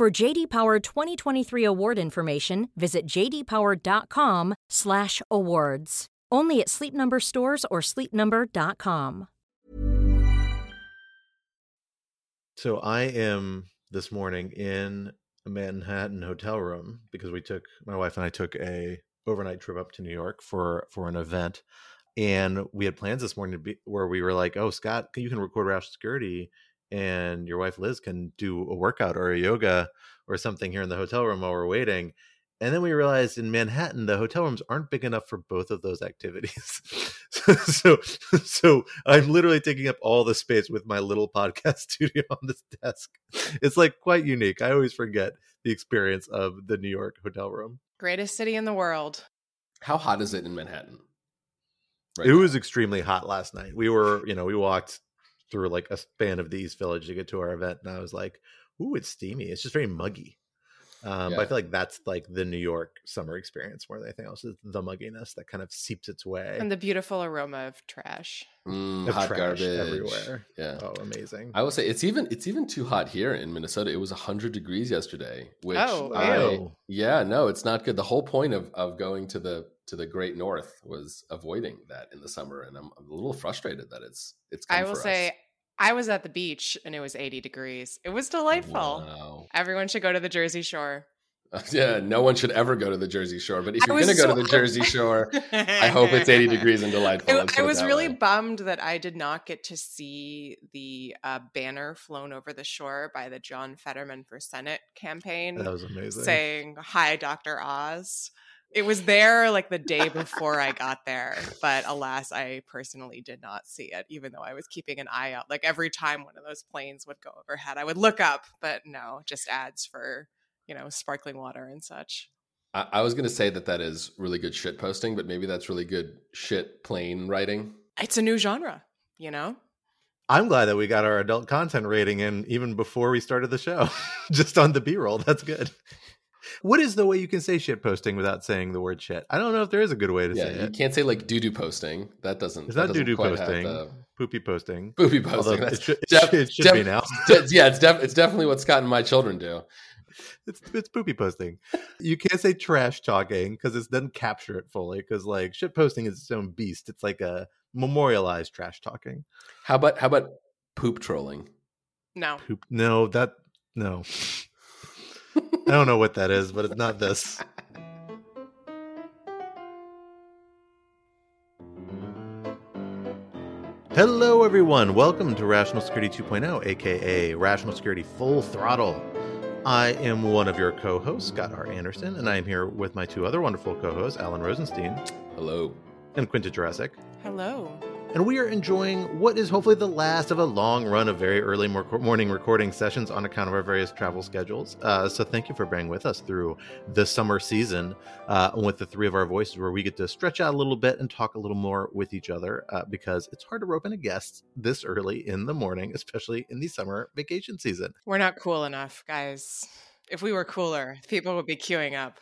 For JD Power 2023 award information, visit jdpower.com/awards. Only at Sleep Number stores or sleepnumber.com. So I am this morning in a Manhattan hotel room because we took my wife and I took a overnight trip up to New York for for an event, and we had plans this morning to be where we were like, "Oh, Scott, you can record Rational Security." And your wife Liz can do a workout or a yoga or something here in the hotel room while we're waiting. And then we realized in Manhattan the hotel rooms aren't big enough for both of those activities. so, so I'm literally taking up all the space with my little podcast studio on this desk. It's like quite unique. I always forget the experience of the New York hotel room. Greatest city in the world. How hot is it in Manhattan? Right it now? was extremely hot last night. We were, you know, we walked through like a span of the East Village to get to our event, and I was like, "Ooh, it's steamy. It's just very muggy." Um, yeah. But I feel like that's like the New York summer experience more than anything else is the mugginess that kind of seeps its way and the beautiful aroma of trash, mm, of hot trash garbage everywhere. Yeah, oh, amazing. I will say it's even it's even too hot here in Minnesota. It was hundred degrees yesterday, which oh, I, yeah, no, it's not good. The whole point of of going to the to the great north was avoiding that in the summer, and I'm, I'm a little frustrated that it's it's. I will say. Us I was at the beach and it was 80 degrees. It was delightful. Wow. Everyone should go to the Jersey Shore. Yeah, no one should ever go to the Jersey Shore. But if you're going to so... go to the Jersey Shore, I hope it's 80 degrees and delightful. I, I was really way. bummed that I did not get to see the uh, banner flown over the shore by the John Fetterman for Senate campaign. That was amazing. Saying, Hi, Dr. Oz. It was there like the day before I got there, but alas, I personally did not see it, even though I was keeping an eye out. Like every time one of those planes would go overhead, I would look up, but no, just ads for, you know, sparkling water and such. I, I was going to say that that is really good shit posting, but maybe that's really good shit plane writing. It's a new genre, you know? I'm glad that we got our adult content rating in even before we started the show, just on the B roll. That's good. What is the way you can say shit posting without saying the word shit? I don't know if there is a good way to yeah, say it. You can't say like doo doo posting. That doesn't. It's not doo doo posting. The... Poopy posting. Poopy posting. It should, def- it should def- be now. yeah, it's def- it's definitely what Scott and my children do. It's it's poopy posting. You can't say trash talking because it doesn't capture it fully. Because like shit posting is its own beast. It's like a memorialized trash talking. How about how about poop trolling? No. Poop. No, that no. I don't know what that is, but it's not this. Hello, everyone. Welcome to Rational Security 2.0, aka Rational Security Full Throttle. I am one of your co hosts, Scott R. Anderson, and I am here with my two other wonderful co hosts, Alan Rosenstein. Hello. And Quinta Jurecic. Hello and we are enjoying what is hopefully the last of a long run of very early morning recording sessions on account of our various travel schedules. Uh, so thank you for bearing with us through the summer season uh, with the three of our voices, where we get to stretch out a little bit and talk a little more with each other uh, because it's hard to rope in a guest this early in the morning, especially in the summer vacation season. We're not cool enough, guys. If we were cooler, people would be queuing up.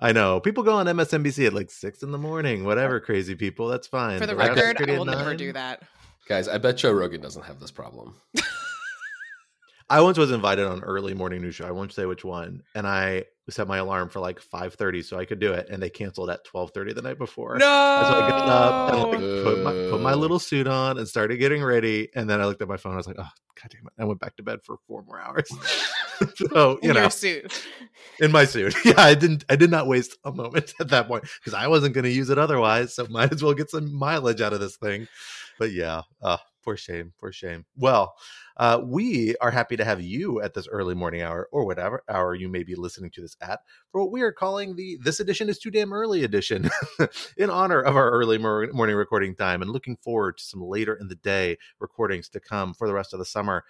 I know people go on MSNBC at like six in the morning, whatever. Crazy people, that's fine. For the but record, I will never do that. Guys, I bet Joe Rogan doesn't have this problem. I once was invited on early morning news show. I won't say which one, and I set my alarm for like five thirty so I could do it, and they canceled at twelve thirty the night before. No, and so I got up and like, put my put my little suit on and started getting ready, and then I looked at my phone. I was like, oh god damn it! I went back to bed for four more hours. so you in know, suit, in my suit. Yeah, I didn't. I did not waste a moment at that point because I wasn't going to use it otherwise. So might as well get some mileage out of this thing. But yeah, uh, for shame, for shame. Well, uh, we are happy to have you at this early morning hour or whatever hour you may be listening to this at for what we are calling the This Edition is Too Damn Early edition in honor of our early morning recording time and looking forward to some later in the day recordings to come for the rest of the summer.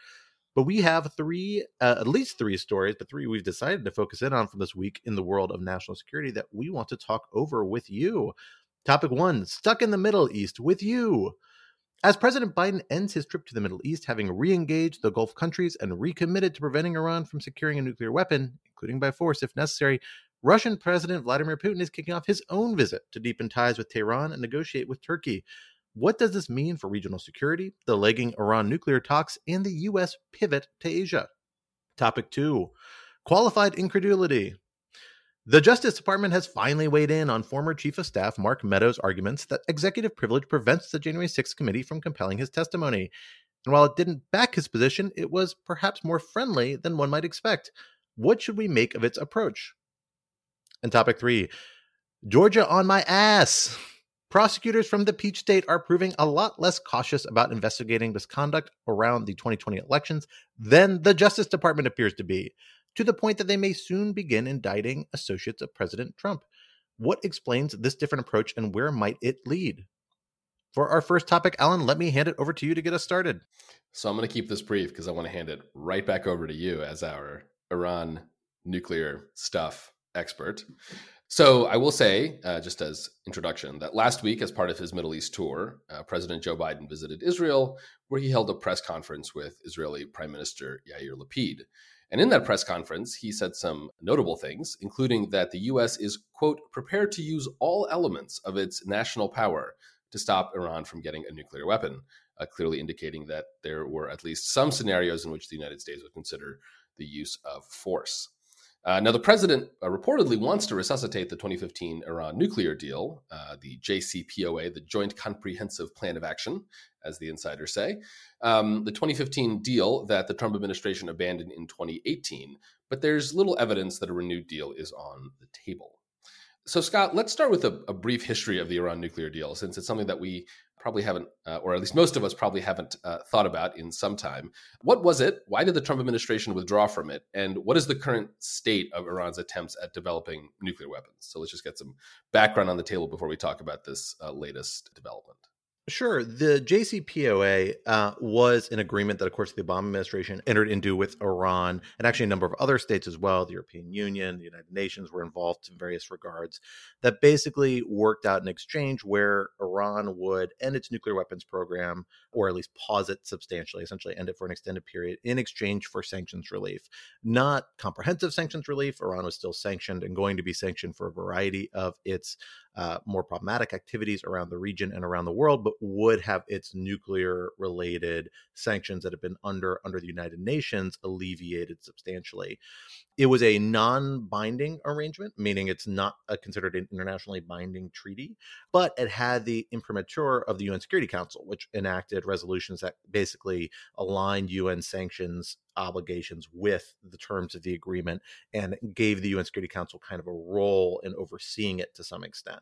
But we have three, uh, at least three stories, but three we've decided to focus in on from this week in the world of national security that we want to talk over with you. Topic one Stuck in the Middle East with you. As President Biden ends his trip to the Middle East, having re engaged the Gulf countries and recommitted to preventing Iran from securing a nuclear weapon, including by force if necessary, Russian President Vladimir Putin is kicking off his own visit to deepen ties with Tehran and negotiate with Turkey. What does this mean for regional security, the lagging Iran nuclear talks, and the U.S. pivot to Asia? Topic two qualified incredulity. The Justice Department has finally weighed in on former Chief of Staff Mark Meadows' arguments that executive privilege prevents the January 6th committee from compelling his testimony. And while it didn't back his position, it was perhaps more friendly than one might expect. What should we make of its approach? And topic three Georgia on my ass. Prosecutors from the Peach State are proving a lot less cautious about investigating misconduct around the 2020 elections than the Justice Department appears to be to the point that they may soon begin indicting associates of President Trump. What explains this different approach and where might it lead? For our first topic, Alan, let me hand it over to you to get us started. So I'm going to keep this brief because I want to hand it right back over to you as our Iran nuclear stuff expert. So I will say, uh, just as introduction, that last week, as part of his Middle East tour, uh, President Joe Biden visited Israel, where he held a press conference with Israeli Prime Minister Yair Lapid. And in that press conference, he said some notable things, including that the U.S. is, quote, prepared to use all elements of its national power to stop Iran from getting a nuclear weapon, uh, clearly indicating that there were at least some scenarios in which the United States would consider the use of force. Uh, now, the president uh, reportedly wants to resuscitate the 2015 Iran nuclear deal, uh, the JCPOA, the Joint Comprehensive Plan of Action, as the insiders say, um, the 2015 deal that the Trump administration abandoned in 2018. But there's little evidence that a renewed deal is on the table. So, Scott, let's start with a, a brief history of the Iran nuclear deal, since it's something that we probably haven't, uh, or at least most of us probably haven't uh, thought about in some time. What was it? Why did the Trump administration withdraw from it? And what is the current state of Iran's attempts at developing nuclear weapons? So let's just get some background on the table before we talk about this uh, latest development. Sure. The JCPOA uh, was an agreement that, of course, the Obama administration entered into with Iran and actually a number of other states as well. The European Union, the United Nations were involved in various regards that basically worked out an exchange where Iran would end its nuclear weapons program or at least pause it substantially, essentially end it for an extended period in exchange for sanctions relief. Not comprehensive sanctions relief. Iran was still sanctioned and going to be sanctioned for a variety of its uh, more problematic activities around the region and around the world, but would have its nuclear related sanctions that have been under under the United Nations alleviated substantially. It was a non-binding arrangement, meaning it's not a, considered an internationally binding treaty, but it had the imprimatur of the UN Security Council, which enacted resolutions that basically aligned UN sanctions obligations with the terms of the agreement and gave the UN Security Council kind of a role in overseeing it to some extent.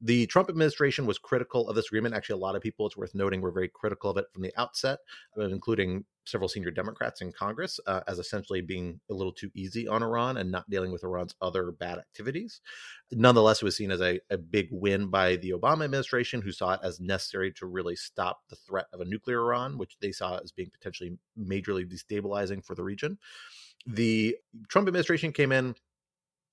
The Trump administration was critical of this agreement. Actually, a lot of people, it's worth noting, were very critical of it from the outset, uh, including several senior Democrats in Congress, uh, as essentially being a little too easy on Iran and not dealing with Iran's other bad activities. Nonetheless, it was seen as a, a big win by the Obama administration, who saw it as necessary to really stop the threat of a nuclear Iran, which they saw as being potentially majorly destabilizing for the region. The Trump administration came in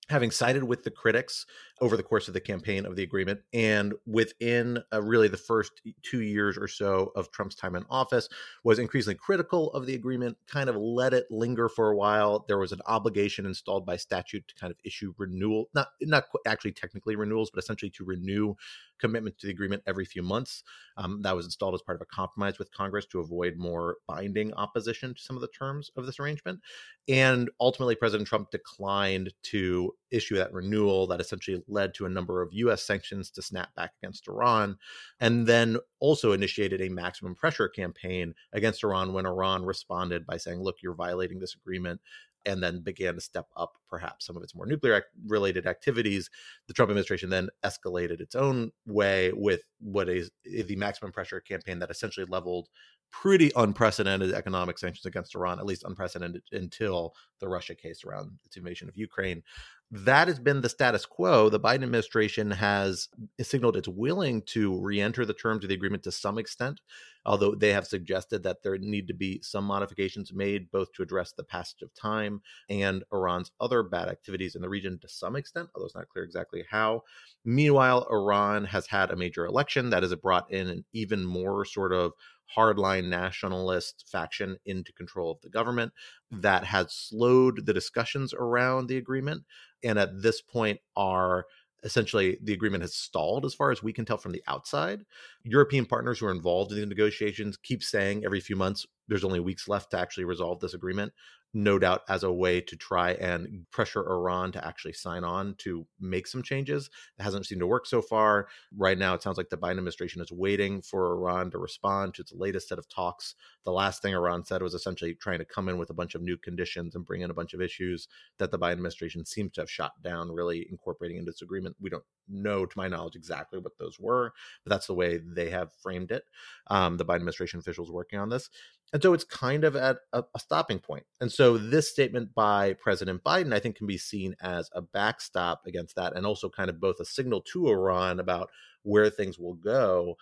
having sided with the critics over the course of the campaign of the agreement and within uh, really the first two years or so of trump's time in office was increasingly critical of the agreement kind of let it linger for a while there was an obligation installed by statute to kind of issue renewal not not actually technically renewals but essentially to renew commitment to the agreement every few months. Um, that was installed as part of a compromise with Congress to avoid more binding opposition to some of the terms of this arrangement. And ultimately, President Trump declined to issue that renewal that essentially led to a number of U.S. sanctions to snap back against Iran, and then also initiated a maximum pressure campaign against Iran when Iran responded by saying, Look, you're violating this agreement and then began to step up perhaps some of its more nuclear related activities. The Trump administration then escalated its own way with what is the maximum pressure campaign that essentially leveled pretty unprecedented economic sanctions against Iran, at least unprecedented until the Russia case around its invasion of Ukraine that has been the status quo. The Biden administration has signaled it's willing to re enter the terms of the agreement to some extent, although they have suggested that there need to be some modifications made both to address the passage of time and Iran's other bad activities in the region to some extent, although it's not clear exactly how. Meanwhile, Iran has had a major election that has brought in an even more sort of hardline nationalist faction into control of the government that has slowed the discussions around the agreement and at this point are essentially the agreement has stalled as far as we can tell from the outside. European partners who are involved in the negotiations keep saying every few months there's only weeks left to actually resolve this agreement no doubt as a way to try and pressure Iran to actually sign on to make some changes. It hasn't seemed to work so far. Right now, it sounds like the Biden administration is waiting for Iran to respond to its latest set of talks. The last thing Iran said was essentially trying to come in with a bunch of new conditions and bring in a bunch of issues that the Biden administration seems to have shot down, really incorporating into this agreement. We don't know, to my knowledge, exactly what those were, but that's the way they have framed it. Um, the Biden administration officials working on this. And so it's kind of at a, a, stopping point. And so this statement by President Biden, I think, can be seen as a backstop against that and also kind of both a signal to Iran about where things will go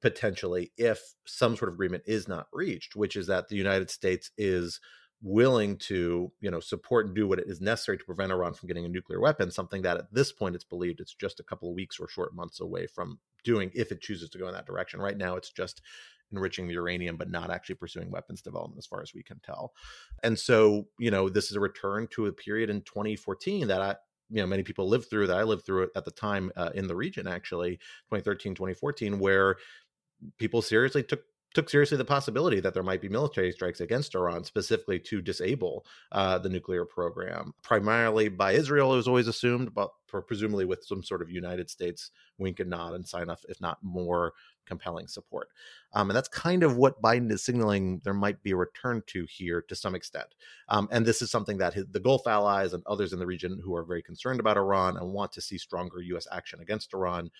potentially if some sort of agreement is not reached, which is that the United States is willing to you know support and do what is necessary to prevent Iran from getting a nuclear weapon something that at this point it's believed it's just a couple of weeks or short months away from doing if it chooses to go in that direction right now it's just enriching the uranium but not actually pursuing weapons development as far as we can tell and so you know this is a return to a period in 2014 that i you know many people lived through that i lived through it at the time uh, in the region actually 2013 2014 where people seriously took took seriously the possibility that there might be military strikes against Iran, specifically to disable uh, the nuclear program. Primarily by Israel, it was always assumed, but presumably with some sort of United States wink and nod and sign off, if not more compelling support. Um, and that's kind of what Biden is signaling there might be a return to here to some extent. Um, and this is something that his, the Gulf allies and others in the region who are very concerned about Iran and want to see stronger U.S. action against Iran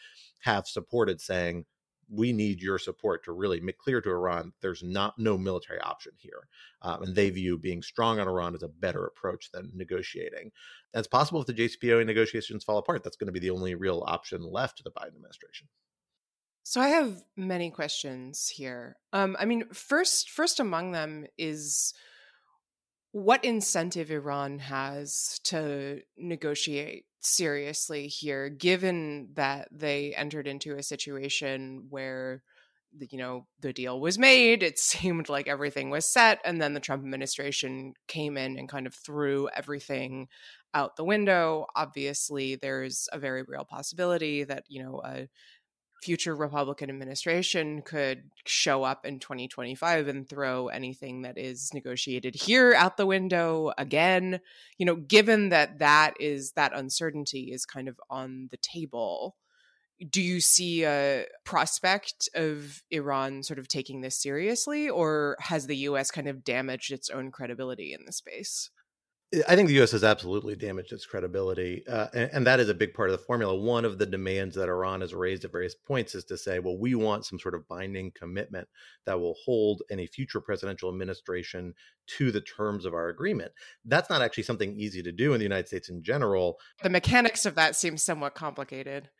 have supported, saying, we need your support to really make clear to Iran there's not no military option here, um, and they view being strong on Iran as a better approach than negotiating. And it's possible if the JCPOA negotiations fall apart, that's going to be the only real option left to the Biden administration. So I have many questions here. Um, I mean, first, first among them is what incentive Iran has to negotiate seriously here, given that they entered into a situation where you know the deal was made it seemed like everything was set and then the trump administration came in and kind of threw everything out the window obviously there's a very real possibility that you know a future Republican administration could show up in 2025 and throw anything that is negotiated here out the window again. You know, given that that is that uncertainty is kind of on the table, do you see a prospect of Iran sort of taking this seriously, or has the US kind of damaged its own credibility in the space? I think the U.S. has absolutely damaged its credibility, uh, and, and, that is a big part of the formula. One of the demands that Iran has raised at various points is to say, well, we want some sort of binding commitment that will hold any future presidential administration to the terms of our agreement. That's not actually something easy to do in the United States in general. The mechanics of that seem somewhat complicated.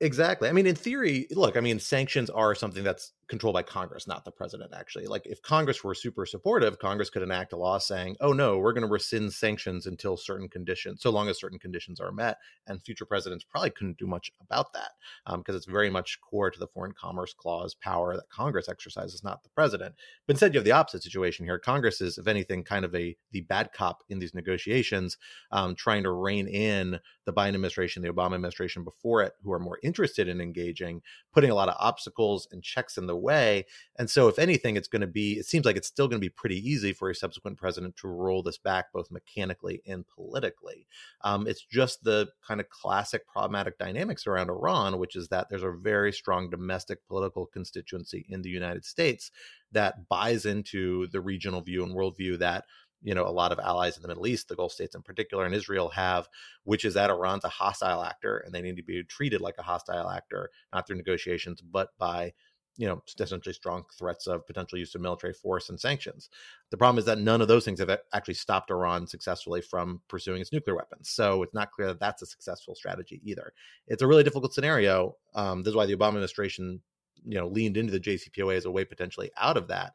Exactly. I mean, in theory, look, I mean, sanctions are something that's controlled by Congress, not the president, actually. Like, if Congress were super supportive, Congress could enact a law saying, oh, no, we're going to rescind sanctions until certain conditions, so long as certain conditions are met. And future presidents probably couldn't do much about that because um, it's very much core to the Foreign Commerce Clause power that Congress exercises, not the president. But instead, you have the opposite situation here. Congress is, if anything, kind of a the bad cop in these negotiations, um, trying to rein in the Biden administration, the Obama administration before it, who are more interested in engaging, putting a lot of obstacles and checks in the way. And so, if anything, it's going to be, it seems like it's still going to be pretty easy for a subsequent president to roll this back both mechanically and politically. Um, it's just the kind of classic problematic dynamics around Iran, which is that there's a very strong domestic political constituency in the United States that buys into the regional view and worldview that you know a lot of allies in the Middle East, the Gulf states in particular, and Israel have, which is that Iran's a hostile actor and they need to be treated like a hostile actor, not through negotiations, but by you know, essentially strong threats of potential use of military force and sanctions. The problem is that none of those things have actually stopped Iran successfully from pursuing its nuclear weapons. So it's not clear that that's a successful strategy either. It's a really difficult scenario. Um, this is why the Obama administration, you know, leaned into the JCPOA as a way potentially out of that,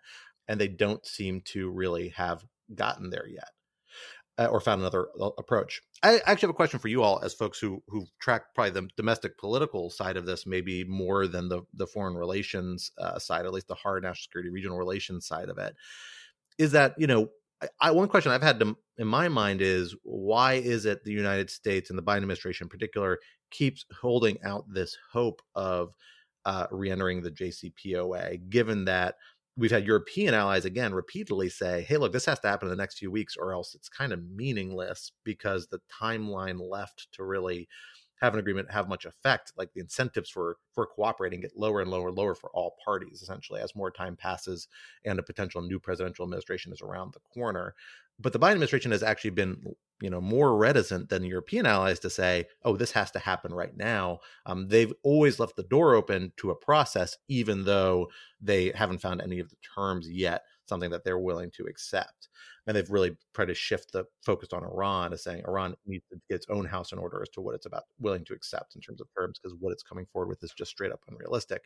and they don't seem to really have gotten there yet uh, or found another uh, approach. I actually have a question for you all, as folks who who track probably the domestic political side of this, maybe more than the the foreign relations uh, side, at least the hard national security, regional relations side of it. Is that you know, I, one question I've had to, in my mind is why is it the United States and the Biden administration in particular keeps holding out this hope of uh, reentering the JCPOA, given that we've had European allies again repeatedly say, hey, look, this has to happen in the next few weeks, or else it's kind of meaningless because the timeline left to really have an agreement have much effect like the incentives for for cooperating get lower and lower and lower for all parties essentially as more time passes and a potential new presidential administration is around the corner but the biden administration has actually been you know more reticent than European allies to say, "Oh, this has to happen right now." Um, they've always left the door open to a process, even though they haven't found any of the terms yet something that they're willing to accept. And they've really tried to shift the focus on Iran as saying Iran needs to get its own house in order as to what it's about willing to accept in terms of terms, because what it's coming forward with is just straight up unrealistic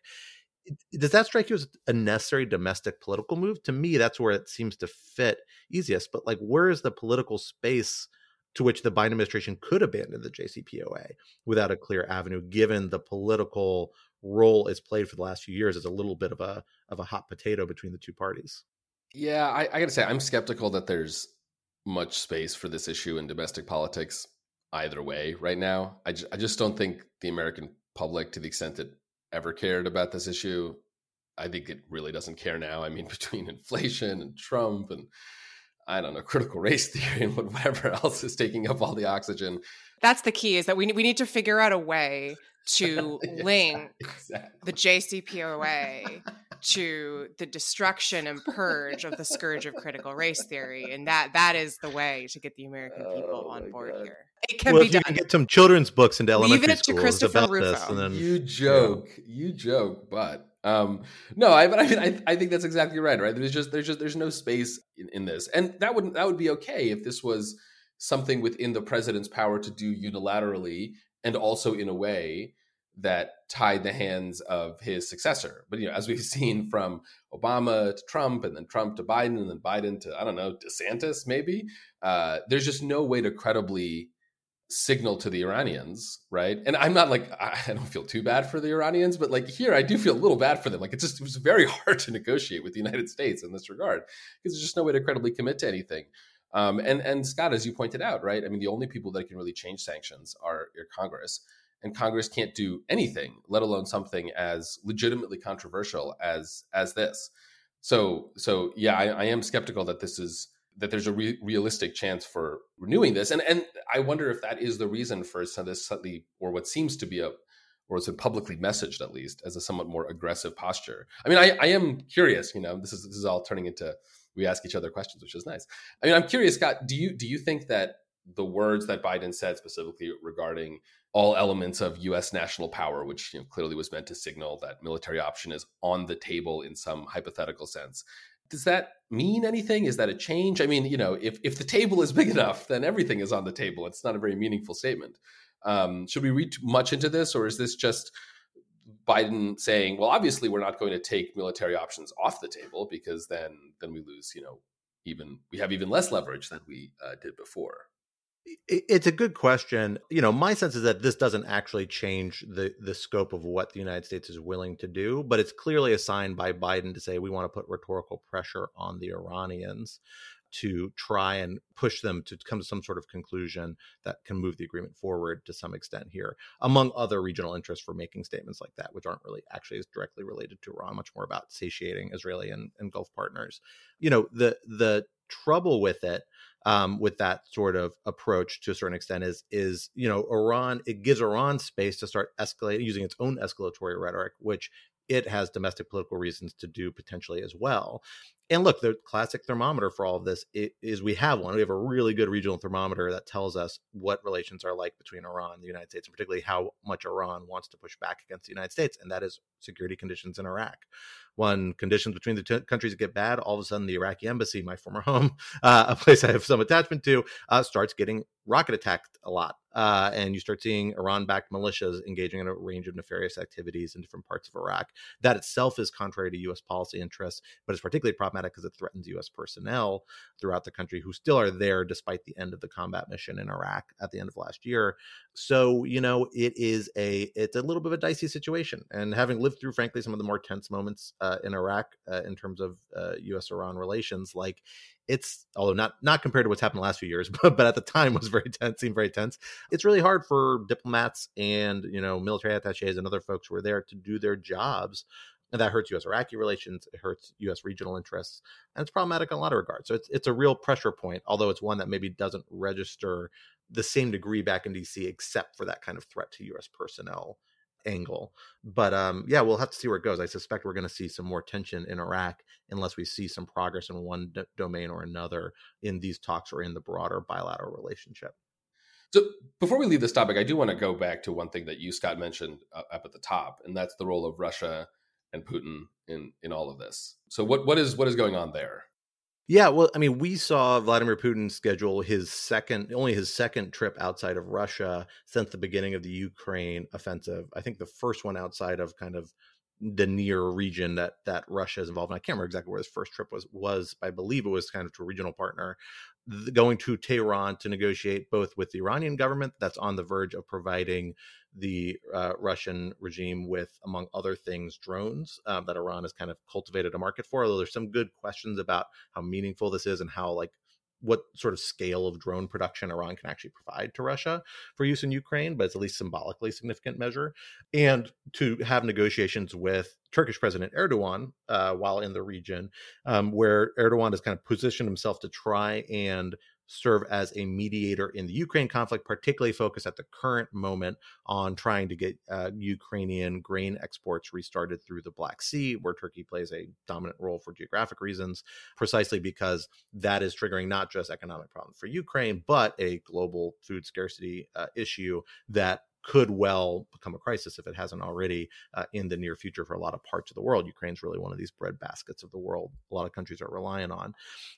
does that strike you as a necessary domestic political move? To me, that's where it seems to fit easiest. But like, where is the political space to which the Biden administration could abandon the JCPOA without a clear avenue, given the political role it's played for the last few years as a little bit of a of a hot potato between the two parties. Yeah, I, I got to say, I'm skeptical that there's much space for this issue in domestic politics either way right now. I, I just don't think the American public, to the extent it ever cared about this issue, I think it really doesn't care now. I mean, between inflation and Trump and I don't know, critical race theory and whatever else is taking up all the oxygen. That's the key is that we, we need to figure out a way to link exactly. the JCPOA to the destruction and purge of the scourge of critical race theory. And that that is the way to get the American people oh on board God. here. It can well, be done. get some children's books into elementary Leave it schools to Christopher about Rufo. this. And then, you joke, you joke, but um, no, I but I mean I, I think that's exactly right. Right? There's just there's just there's no space in, in this, and that would that would be okay if this was something within the president's power to do unilaterally, and also in a way that tied the hands of his successor. But you know, as we've seen from Obama to Trump, and then Trump to Biden, and then Biden to I don't know DeSantis, maybe uh, there's just no way to credibly signal to the Iranians, right? And I'm not like I don't feel too bad for the Iranians, but like here I do feel a little bad for them. Like it's just it was very hard to negotiate with the United States in this regard because there's just no way to credibly commit to anything. Um, and and Scott, as you pointed out, right? I mean, the only people that can really change sanctions are, your Congress, and Congress can't do anything, let alone something as legitimately controversial as as this. So so yeah, I, I am skeptical that this is that there's a re- realistic chance for renewing this. And and I wonder if that is the reason for some this slightly or what seems to be a or it's been publicly messaged at least as a somewhat more aggressive posture. I mean, I, I am curious. You know, this is this is all turning into we ask each other questions, which is nice. I mean, I'm curious, Scott. Do you do you think that the words that Biden said specifically regarding all elements of U.S. national power, which you know, clearly was meant to signal that military option is on the table in some hypothetical sense, does that mean anything? Is that a change? I mean, you know, if if the table is big enough, then everything is on the table. It's not a very meaningful statement. Um, should we read much into this, or is this just Biden saying, "Well, obviously, we're not going to take military options off the table because then then we lose, you know, even we have even less leverage than we uh, did before." It's a good question. You know, my sense is that this doesn't actually change the the scope of what the United States is willing to do, but it's clearly a sign by Biden to say we want to put rhetorical pressure on the Iranians to try and push them to come to some sort of conclusion that can move the agreement forward to some extent here, among other regional interests for making statements like that, which aren't really actually as directly related to Iran, much more about satiating Israeli and, and Gulf partners. You know, the the trouble with it um, with that sort of approach to a certain extent is is you know Iran it gives Iran space to start escalating using its own escalatory rhetoric, which it has domestic political reasons to do potentially as well. And look, the classic thermometer for all of this is we have one. We have a really good regional thermometer that tells us what relations are like between Iran and the United States, and particularly how much Iran wants to push back against the United States, and that is security conditions in Iraq when conditions between the countries get bad, all of a sudden the Iraqi embassy, my former home, uh, a place I have some attachment to, uh, starts getting rocket attacked a lot. Uh, and you start seeing Iran backed militias engaging in a range of nefarious activities in different parts of Iraq. That itself is contrary to U.S. policy interests, but it's particularly problematic because it threatens U.S. personnel throughout the country who still are there despite the end of the combat mission in Iraq at the end of last year. So, you know, it is a it's a little bit of a dicey situation. And having lived through, frankly, some of the more tense moments uh, in Iraq uh, in terms of U.S. Uh, Iran relations, like it's although not not compared to what's happened the last few years, but, but at the time was very tense, seemed very tense. It's really hard for diplomats and you know military attaches and other folks who are there to do their jobs. And that hurts U.S. Iraqi relations. It hurts U.S. regional interests, and it's problematic in a lot of regards. So it's it's a real pressure point, although it's one that maybe doesn't register the same degree back in D.C. except for that kind of threat to U.S. personnel angle. But um, yeah, we'll have to see where it goes. I suspect we're going to see some more tension in Iraq unless we see some progress in one d- domain or another in these talks or in the broader bilateral relationship. So before we leave this topic, I do want to go back to one thing that you, Scott, mentioned uh, up at the top, and that's the role of Russia and Putin in in all of this. So what what is what is going on there? Yeah, well, I mean, we saw Vladimir Putin schedule his second, only his second trip outside of Russia since the beginning of the Ukraine offensive. I think the first one outside of kind of the near region that that Russia is involved in. I can't remember exactly where his first trip was was. I believe it was kind of to a regional partner, going to Tehran to negotiate both with the Iranian government that's on the verge of providing the uh, Russian regime with, among other things, drones uh, that Iran has kind of cultivated a market for. Although there's some good questions about how meaningful this is and how like what sort of scale of drone production Iran can actually provide to Russia for use in Ukraine, but it's at least symbolically significant measure. And to have negotiations with Turkish President Erdogan uh, while in the region, um, where Erdogan has kind of positioned himself to try and serve as a mediator in the Ukraine conflict, particularly focused at the current moment on trying to get uh, Ukrainian grain exports restarted through the Black Sea, where Turkey plays a dominant role for geographic reasons, precisely because that is triggering not just economic problems for Ukraine, but a global food scarcity uh, issue that could well become a crisis if it hasn't already uh, in the near future for a lot of parts of the world. Ukraine's really one of these bread baskets of the world. A lot of countries are relying on.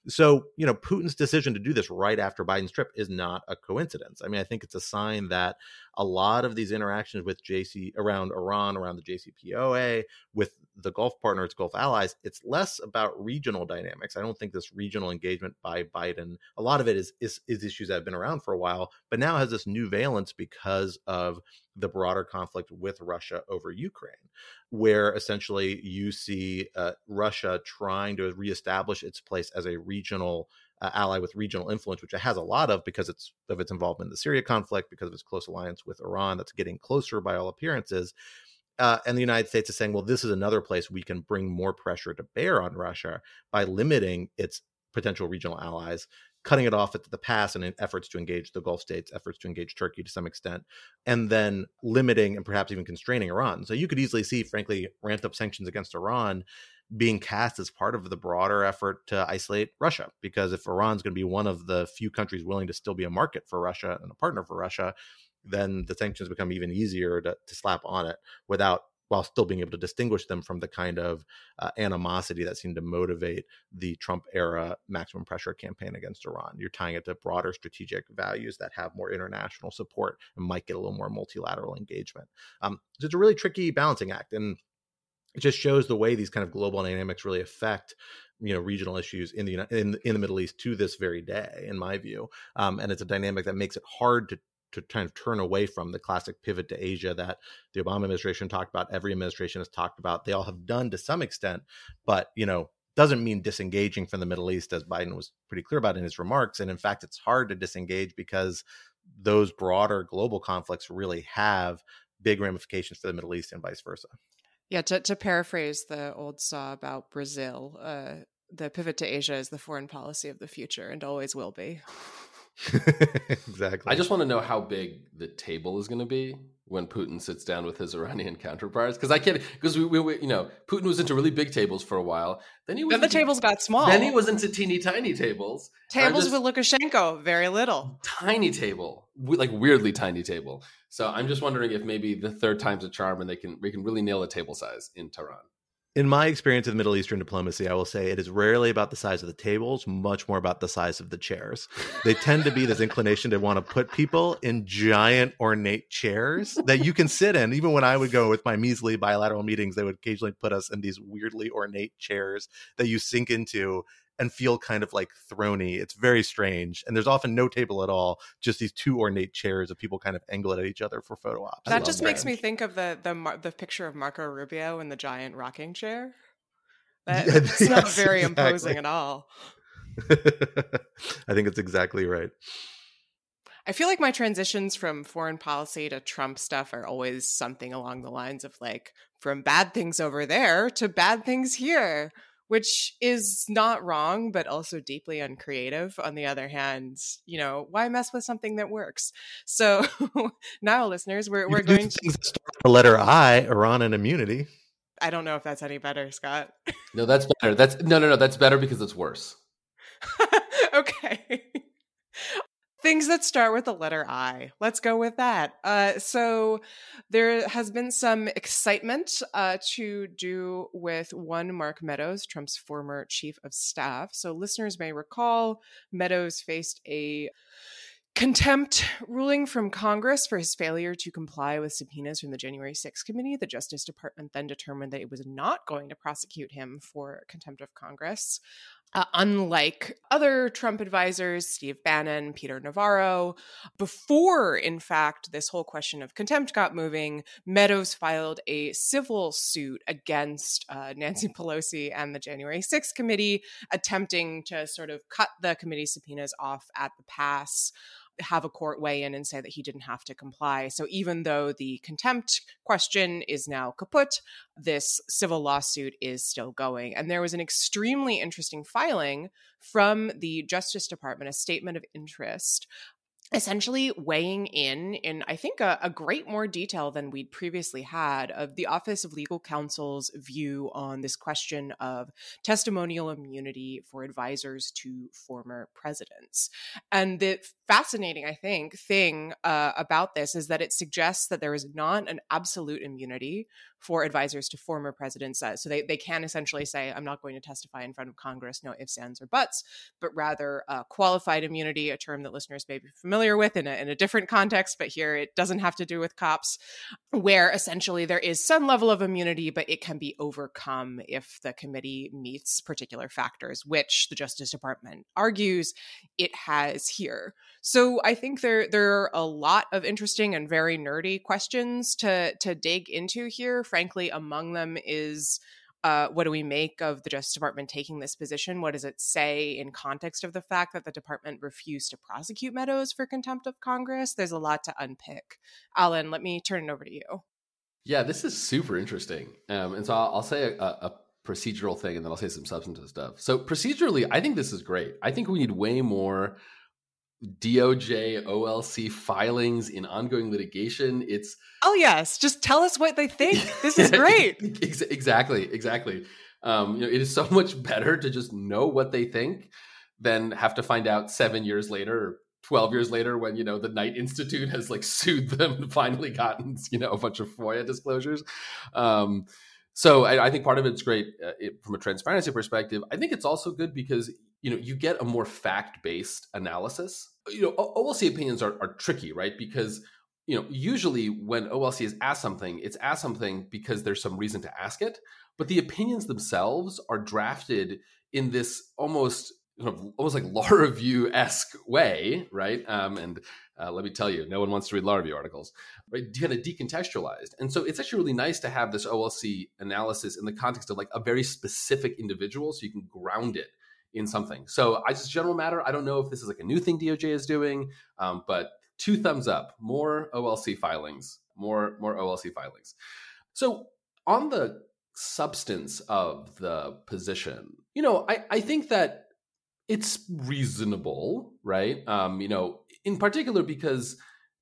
So, you know, Putin's decision to do this right after Biden's trip is not a coincidence. I mean, I think it's a sign that a lot of these interactions with JC around Iran, around the JCPOA, with the Gulf partners, Gulf allies, it's less about regional dynamics. I don't think this regional engagement by Biden, a lot of it is, is, is issues that have been around for a while, but now has this new valence because of the broader conflict with Russia over Ukraine, where essentially you see uh, Russia trying to reestablish its place as a regional uh, ally with regional influence, which it has a lot of because it's of its involvement in the Syria conflict, because of its close alliance with Iran, that's getting closer by all appearances. Uh, and the United States is saying, well, this is another place we can bring more pressure to bear on Russia by limiting its potential regional allies, cutting it off at the pass and in efforts to engage the Gulf states, efforts to engage Turkey to some extent, and then limiting and perhaps even constraining Iran. So you could easily see, frankly, ramped up sanctions against Iran being cast as part of the broader effort to isolate Russia. Because if Iran's going to be one of the few countries willing to still be a market for Russia and a partner for Russia, then the sanctions become even easier to, to slap on it without while still being able to distinguish them from the kind of uh, animosity that seemed to motivate the Trump era maximum pressure campaign against Iran. You're tying it to broader strategic values that have more international support and might get a little more multilateral engagement. Um, so it's a really tricky balancing act. And it just shows the way these kind of global dynamics really affect you know regional issues in the in, in the Middle East to this very day, in my view. Um, and it's a dynamic that makes it hard to to kind of turn away from the classic pivot to Asia that the Obama administration talked about, every administration has talked about. They all have done to some extent, but you know doesn't mean disengaging from the Middle East, as Biden was pretty clear about in his remarks. And in fact, it's hard to disengage because those broader global conflicts really have big ramifications for the Middle East and vice versa. Yeah, to, to paraphrase the old saw about Brazil, uh, the pivot to Asia is the foreign policy of the future and always will be. exactly. I just want to know how big the table is going to be when Putin sits down with his Iranian counterparts? Because I can't because we, we, we, you know Putin was into really big tables for a while. Then he was then the into, tables got small. Then he was into teeny tiny tables. Tables with Lukashenko, very little. Tiny table, like weirdly tiny table. So I'm just wondering if maybe the third time's a charm, and they can we can really nail the table size in Tehran. In my experience of Middle Eastern diplomacy, I will say it is rarely about the size of the tables, much more about the size of the chairs. They tend to be this inclination to want to put people in giant, ornate chairs that you can sit in. Even when I would go with my measly bilateral meetings, they would occasionally put us in these weirdly ornate chairs that you sink into and feel kind of like throny. It's very strange. And there's often no table at all, just these two ornate chairs of people kind of angle at each other for photo ops. That just makes me think of the the the picture of Marco Rubio in the giant rocking chair. That's yes, not very exactly. imposing at all. I think it's exactly right. I feel like my transitions from foreign policy to Trump stuff are always something along the lines of like from bad things over there to bad things here which is not wrong, but also deeply uncreative. On the other hand, you know, why mess with something that works? So now, listeners, we're, we're going to the letter I, Iran and immunity. I don't know if that's any better, Scott. no, that's better. That's no, no, no. That's better because it's worse. okay things that start with the letter I. Let's go with that. Uh, so there has been some excitement uh, to do with one Mark Meadows, Trump's former chief of staff. So listeners may recall Meadows faced a contempt ruling from Congress for his failure to comply with subpoenas from the January 6th committee. The Justice Department then determined that it was not going to prosecute him for contempt of Congress. Uh, unlike other Trump advisors, Steve Bannon, Peter Navarro, before, in fact, this whole question of contempt got moving, Meadows filed a civil suit against uh, Nancy Pelosi and the January 6th committee, attempting to sort of cut the committee subpoenas off at the pass have a court weigh in and say that he didn't have to comply. So even though the contempt question is now kaput, this civil lawsuit is still going. And there was an extremely interesting filing from the Justice Department, a statement of interest essentially weighing in in i think a, a, great more detail than we'd previously had of the office of legal counsel's view on this question of testimonial immunity for advisors to former presidents. And the fascinating i think thing uh, about this is that it suggests that there is not an absolute immunity for advisors to former presidents. Uh, so they, they can essentially say, I'm not going to testify in front of Congress, no ifs, ands, or buts, but rather uh, qualified immunity, a term that listeners may be familiar with in a, in a different context, but here it doesn't have to do with cops, where essentially there is some level of immunity, but it can be overcome if the committee meets particular factors, which the Justice Department argues it has here. So I think there there are a lot of interesting and very nerdy questions to to dig into here frankly, among them is uh, what do we make of the Justice Department taking this position? What does it say in context of the fact that the department refused to prosecute Meadows for contempt of Congress? There's a lot to unpick. Alan, let me turn it over to you. Yeah, this is super interesting. Um, and so I'll, I'll say a, a, procedural thing and then I'll say some substantive stuff. So, procedurally, I think this is great. I think we need way more DOJ OLC filings in ongoing litigation. It's oh yes, just tell us what they think. This is great. exactly, exactly. Um, you know, it is so much better to just know what they think than have to find out seven years later or 12 years later when you know the knight institute has like sued them and finally gotten you know a bunch of foia disclosures um, so I, I, think part of it's great uh, it, from a transparency perspective i think it's also good because you know you get a more fact-based analysis you know olc opinions are, are tricky right because you know usually when olc is asked something it's asked something because there's some reason to ask it but the opinions themselves are drafted in this almost kind of almost like law review esque way, right? Um, and uh, let me tell you, no one wants to read law review articles, right? Kind of decontextualized, and so it's actually really nice to have this OLC analysis in the context of like a very specific individual, so you can ground it in something. So I just general matter. I don't know if this is like a new thing DOJ is doing, um, but two thumbs up. More OLC filings. More more OLC filings. So on the substance of the position, you know, I, I think that it's reasonable, right? Um, you know, in particular because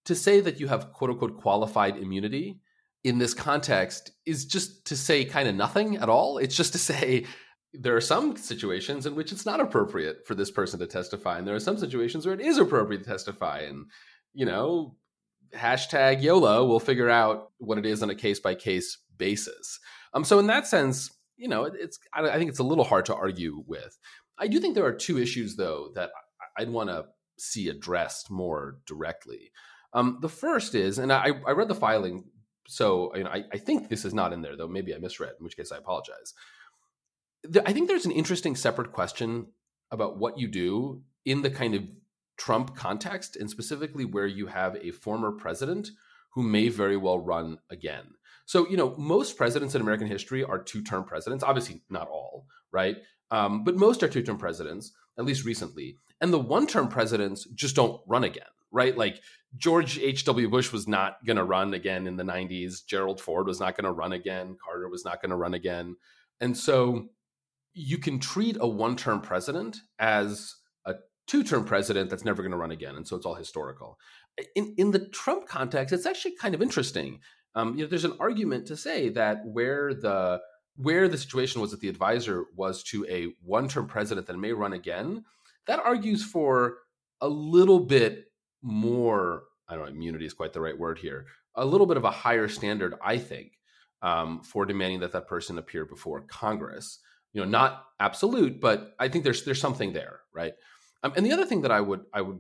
to say that you have quote unquote qualified immunity in this context is just to say kind of nothing at all. It's just to say there are some situations in which it's not appropriate for this person to testify, and there are some situations where it is appropriate to testify. And, you know, hashtag YOLO, we'll figure out what it is on a case by case basis. Um, so in that sense, you know, it's I think it's a little hard to argue with. I do think there are two issues though that I'd want to see addressed more directly. Um, the first is, and I, I read the filing, so you know, I, I think this is not in there though. Maybe I misread, in which case I apologize. I think there's an interesting separate question about what you do in the kind of Trump context, and specifically where you have a former president who may very well run again. So, you know, most presidents in American history are two term presidents. Obviously, not all, right? Um, but most are two term presidents, at least recently. And the one term presidents just don't run again, right? Like George H.W. Bush was not going to run again in the 90s. Gerald Ford was not going to run again. Carter was not going to run again. And so you can treat a one term president as a two term president that's never going to run again. And so it's all historical. In, in the Trump context, it's actually kind of interesting um, you know, there's an argument to say that where the where the situation was that the advisor was to a one-term president that may run again, that argues for a little bit more. I don't know, immunity is quite the right word here. A little bit of a higher standard, I think, um, for demanding that that person appear before Congress. You know, not absolute, but I think there's there's something there, right? Um, and the other thing that I would I would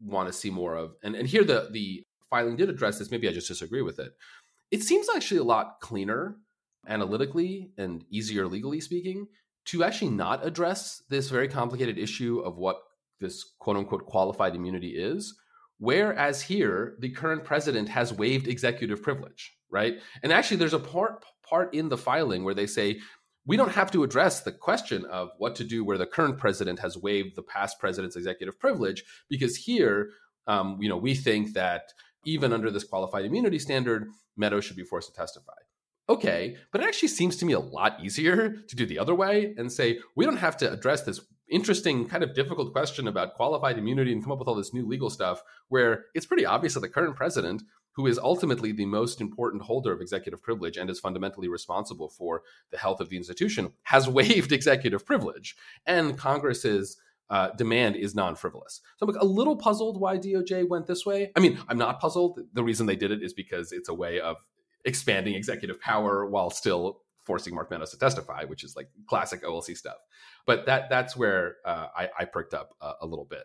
want to see more of, and and here the the filing did address this. Maybe I just disagree with it it seems actually a lot cleaner analytically and easier legally speaking to actually not address this very complicated issue of what this quote unquote qualified immunity is. Whereas here, the current president has waived executive privilege, right? And actually, there's a part part in the filing where they say we don't have to address the question of what to do where the current president has waived the past president's executive privilege because here, um, you know, we think that even under this qualified immunity standard, Meadows should be forced to testify. Okay, but it actually seems to me a lot easier to do the other way and say we don't have to address this interesting, kind of difficult question about qualified immunity and come up with all this new legal stuff where it's pretty obvious that the current president, who is ultimately the most important holder of executive privilege and is fundamentally responsible for the health of the institution, has waived executive privilege. And Congress's uh, demand is non frivolous. So I'm a little puzzled why DOJ went this way. I mean, I'm not puzzled. The reason they did it is because it's a way of expanding executive power while still forcing Mark Meadows to testify, which is like classic OLC stuff. But that that's where uh, I, I, perked up a, a little bit.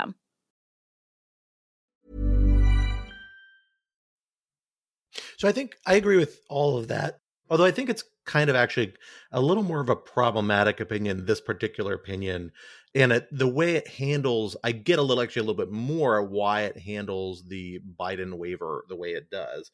system. So I think I agree with all of that. Although I think it's kind of actually a little more of a problematic opinion, this particular opinion. And it, the way it handles, I get a little, actually a little bit more why it handles the Biden waiver the way it does.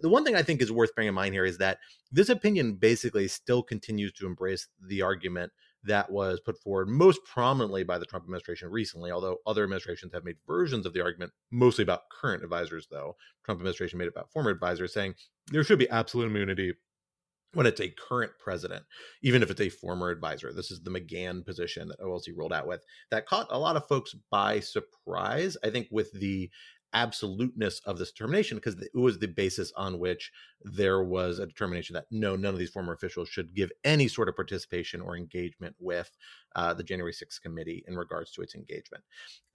The one thing I think is worth bearing in mind here is that this opinion basically still continues to embrace the argument that was put forward most prominently by the Trump administration recently, although other administrations have made versions of the argument, mostly about current advisors, though. Trump administration made it about former advisors, saying there should be absolute immunity when it's a current president, even if it's a former advisor. This is the McGahn position that OLC rolled out with that caught a lot of folks by surprise. I think with the absoluteness of this determination because it was the basis on which there was a determination that no, none of these former officials should give any sort of participation or engagement with uh, the January 6th committee in regards to its engagement.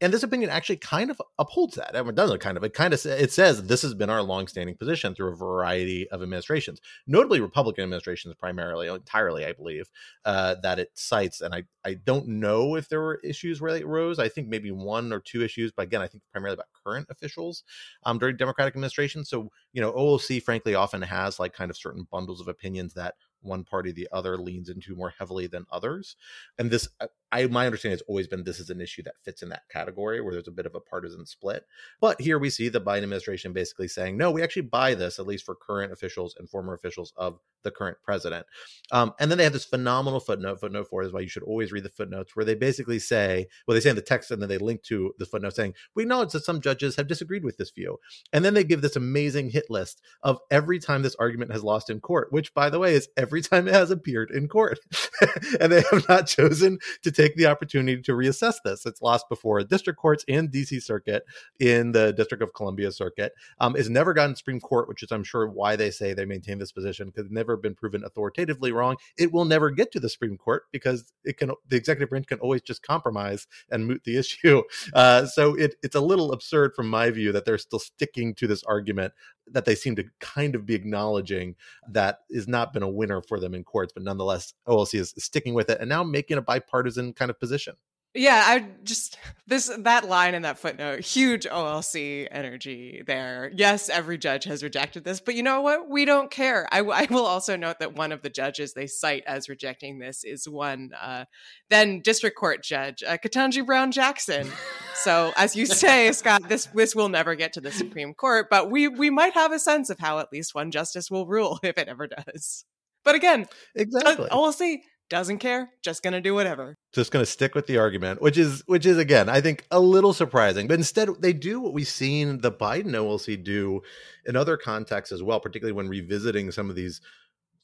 And this opinion actually kind of upholds that. I doesn't kind of, it kind of, it says this has been our longstanding position through a variety of administrations, notably Republican administrations primarily, entirely, I believe, uh, that it cites. And I, I don't know if there were issues where it rose. I think maybe one or two issues, but again, I think primarily about current officials um, during Democratic administration. So, you know, OLC frankly often has like kind of certain bundles of opinions that one party the other leans into more heavily than others. And this uh, I my understanding has always been this is an issue that fits in that category where there's a bit of a partisan split. But here we see the Biden administration basically saying, no, we actually buy this, at least for current officials and former officials of the current president. Um, and then they have this phenomenal footnote. Footnote four is why you should always read the footnotes, where they basically say, well, they say in the text, and then they link to the footnote saying, we acknowledge that some judges have disagreed with this view. And then they give this amazing hit list of every time this argument has lost in court, which, by the way, is every time it has appeared in court. and they have not chosen to take the opportunity to reassess this. It's lost before district courts and DC Circuit in the District of Columbia Circuit. Um, it's never gotten Supreme Court, which is, I'm sure, why they say they maintain this position because it's never been proven authoritatively wrong. It will never get to the Supreme Court because it can the executive branch can always just compromise and moot the issue. Uh, so it, it's a little absurd from my view that they're still sticking to this argument that they seem to kind of be acknowledging that has not been a winner for them in courts, but nonetheless, OLC is sticking with it and now making a bipartisan kind of position. Yeah, I just this that line in that footnote, huge OLC energy there. Yes, every judge has rejected this, but you know what? We don't care. I, I will also note that one of the judges they cite as rejecting this is one uh, then district court judge, uh, Ketanji Brown Jackson. so, as you say, Scott, this this will never get to the Supreme Court, but we we might have a sense of how at least one justice will rule if it ever does. But again, exactly, OLC doesn't care, just to do whatever. Just to stick with the argument, which is which is again, I think a little surprising. But instead they do what we've seen the Biden OLC do in other contexts as well, particularly when revisiting some of these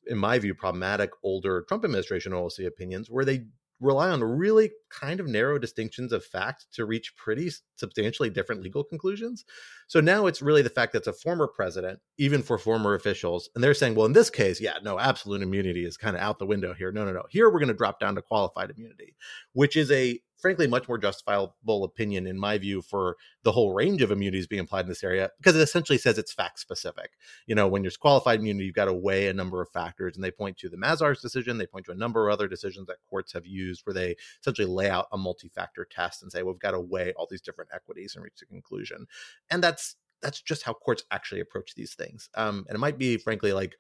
in my view problematic older Trump administration OLC opinions where they rely on really kind of narrow distinctions of fact to reach pretty substantially different legal conclusions. So now it's really the fact that it's a former president, even for former officials. And they're saying, well, in this case, yeah, no, absolute immunity is kind of out the window here. No, no, no. Here we're going to drop down to qualified immunity, which is a frankly much more justifiable opinion in my view for the whole range of immunities being applied in this area because it essentially says it's fact specific. You know when you're qualified immunity you've got to weigh a number of factors and they point to the mazars decision they point to a number of other decisions that courts have used where they essentially lay out a multi-factor test and say well, we've got to weigh all these different equities and reach a conclusion. And that's that's just how courts actually approach these things. Um, and it might be frankly like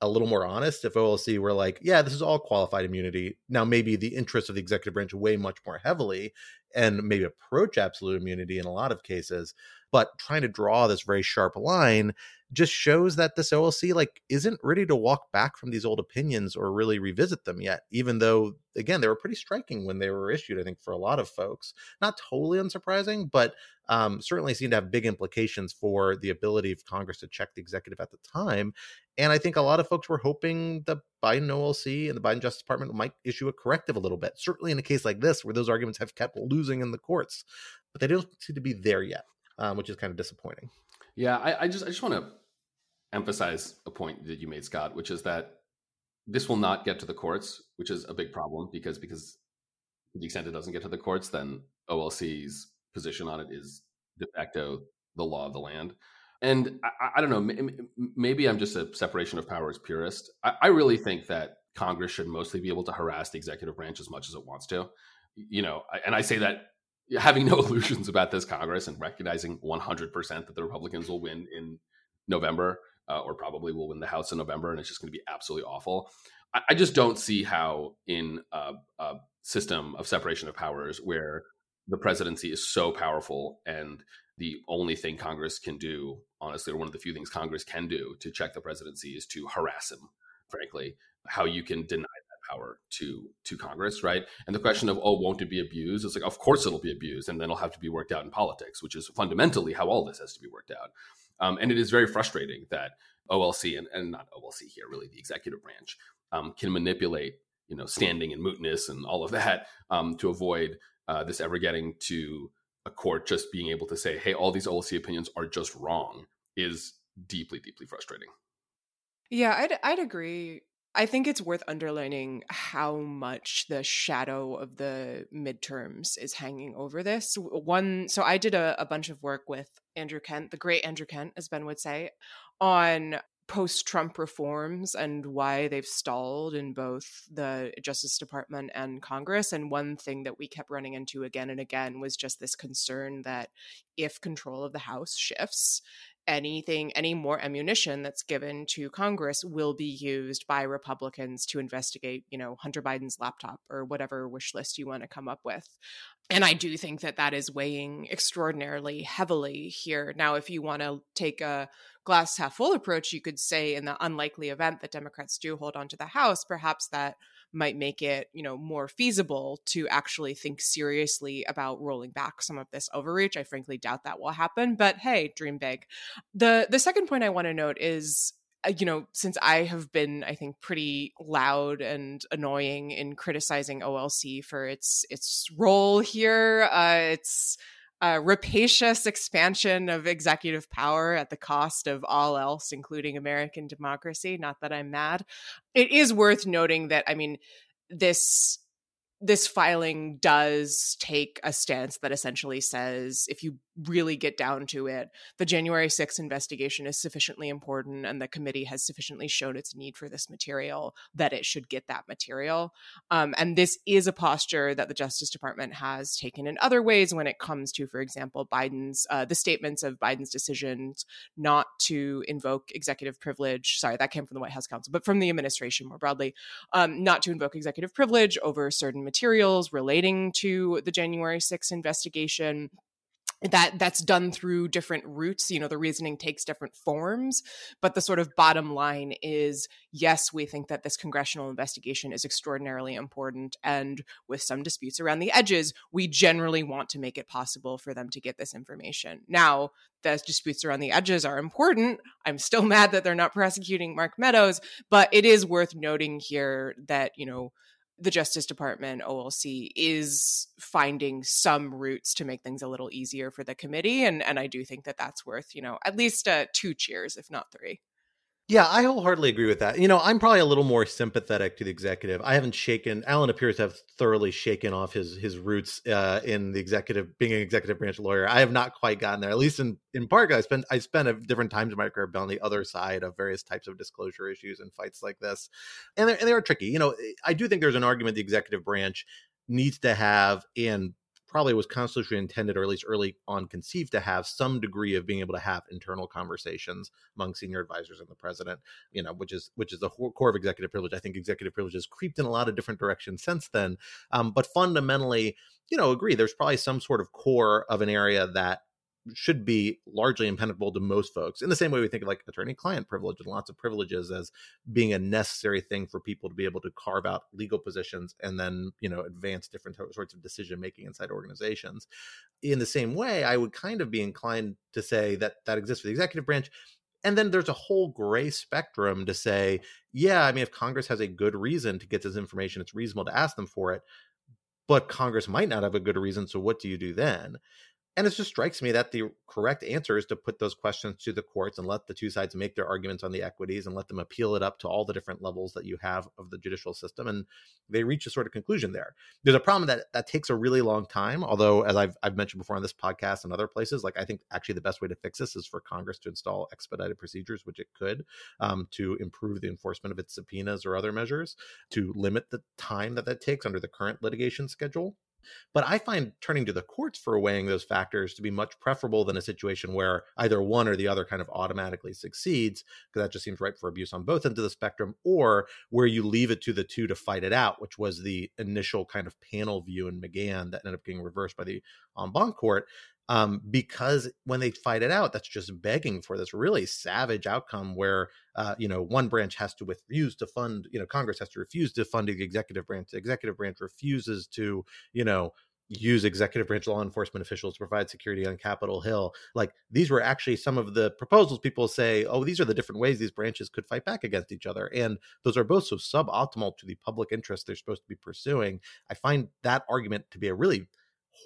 a little more honest if OLC were like, yeah, this is all qualified immunity. Now, maybe the interests of the executive branch weigh much more heavily and maybe approach absolute immunity in a lot of cases. But trying to draw this very sharp line just shows that this OLC like isn't ready to walk back from these old opinions or really revisit them yet, even though again they were pretty striking when they were issued. I think for a lot of folks, not totally unsurprising, but um, certainly seem to have big implications for the ability of Congress to check the executive at the time. And I think a lot of folks were hoping the Biden OLC and the Biden Justice Department might issue a corrective a little bit. Certainly in a case like this, where those arguments have kept losing in the courts, but they don't seem to be there yet, um, which is kind of disappointing. Yeah, I, I just I just want to emphasize a point that you made, Scott, which is that this will not get to the courts, which is a big problem because because to the extent it doesn't get to the courts, then OLC's position on it is de facto the law of the land. And I, I don't know, maybe I'm just a separation of powers purist. I, I really think that Congress should mostly be able to harass the executive branch as much as it wants to. You know, and I say that having no illusions about this Congress and recognizing 100% that the Republicans will win in November uh, or probably will win the House in November and it's just going to be absolutely awful. I, I just don't see how in a, a system of separation of powers where the presidency is so powerful and the only thing Congress can do, honestly, or one of the few things Congress can do to check the presidency is to harass him, frankly. How you can deny that power to to Congress, right? And the question of oh, won't it be abused? It's like of course it'll be abused, and then it'll have to be worked out in politics, which is fundamentally how all this has to be worked out. Um, and it is very frustrating that OLC and, and not OLC here, really the executive branch, um, can manipulate you know standing and mootness and all of that um, to avoid uh, this ever getting to a court just being able to say, hey, all these OLC opinions are just wrong is deeply, deeply frustrating. Yeah, I'd I'd agree. I think it's worth underlining how much the shadow of the midterms is hanging over this. One, so I did a, a bunch of work with Andrew Kent, the great Andrew Kent, as Ben would say, on post Trump reforms and why they've stalled in both the Justice Department and Congress. And one thing that we kept running into again and again was just this concern that if control of the House shifts, anything, any more ammunition that's given to Congress will be used by Republicans to investigate, you know, Hunter Biden's laptop or whatever wish list you want to come up with. And I do think that that is weighing extraordinarily heavily here. Now, if you want to take a glass half full approach, you could say in the unlikely event that Democrats do hold on to the House, perhaps that might make it you know more feasible to actually think seriously about rolling back some of this overreach. I frankly doubt that will happen but hey dream big. The the second point i want to note is uh, you know, since I have been, I think, pretty loud and annoying in criticizing OLC for its its role here, uh, its a rapacious expansion of executive power at the cost of all else, including American democracy. Not that I'm mad. It is worth noting that, I mean, this this filing does take a stance that essentially says if you really get down to it, the January 6th investigation is sufficiently important and the committee has sufficiently shown its need for this material that it should get that material. Um, and this is a posture that the Justice Department has taken in other ways when it comes to, for example, Biden's, uh, the statements of Biden's decisions not to invoke executive privilege. Sorry, that came from the White House counsel, but from the administration more broadly, um, not to invoke executive privilege over certain materials relating to the January 6th investigation that that's done through different routes you know the reasoning takes different forms but the sort of bottom line is yes we think that this congressional investigation is extraordinarily important and with some disputes around the edges we generally want to make it possible for them to get this information. Now the disputes around the edges are important. I'm still mad that they're not prosecuting mark meadows but it is worth noting here that you know the Justice Department, OLC, is finding some routes to make things a little easier for the committee, and and I do think that that's worth you know at least uh, two cheers, if not three. Yeah, I wholeheartedly agree with that. You know, I'm probably a little more sympathetic to the executive. I haven't shaken. Alan appears to have thoroughly shaken off his his roots uh, in the executive, being an executive branch lawyer. I have not quite gotten there. At least in in part, I spent I spent at different times in my career on the other side of various types of disclosure issues and fights like this, and and they are tricky. You know, I do think there's an argument the executive branch needs to have and probably was constitutionally intended, or at least early on conceived, to have some degree of being able to have internal conversations among senior advisors and the president. You know, which is which is the core of executive privilege. I think executive privilege has creeped in a lot of different directions since then, um, but fundamentally, you know, agree. There's probably some sort of core of an area that should be largely impenetrable to most folks in the same way we think of like attorney client privilege and lots of privileges as being a necessary thing for people to be able to carve out legal positions and then you know advance different sorts of decision making inside organizations. In the same way i would kind of be inclined to say that that exists for the executive branch and then there's a whole gray spectrum to say yeah i mean if congress has a good reason to get this information it's reasonable to ask them for it but congress might not have a good reason so what do you do then and it just strikes me that the correct answer is to put those questions to the courts and let the two sides make their arguments on the equities and let them appeal it up to all the different levels that you have of the judicial system. And they reach a sort of conclusion there. There's a problem that that takes a really long time. Although, as I've, I've mentioned before on this podcast and other places, like I think actually the best way to fix this is for Congress to install expedited procedures, which it could, um, to improve the enforcement of its subpoenas or other measures to limit the time that that takes under the current litigation schedule. But I find turning to the courts for weighing those factors to be much preferable than a situation where either one or the other kind of automatically succeeds, because that just seems right for abuse on both ends of the spectrum, or where you leave it to the two to fight it out, which was the initial kind of panel view in McGahn that ended up getting reversed by the en banc court. Um, because when they fight it out, that's just begging for this really savage outcome where uh, you know one branch has to refuse to fund, you know, Congress has to refuse to fund the executive branch. The executive branch refuses to, you know, use executive branch law enforcement officials to provide security on Capitol Hill. Like these were actually some of the proposals people say, oh, these are the different ways these branches could fight back against each other. And those are both so suboptimal to the public interest they're supposed to be pursuing. I find that argument to be a really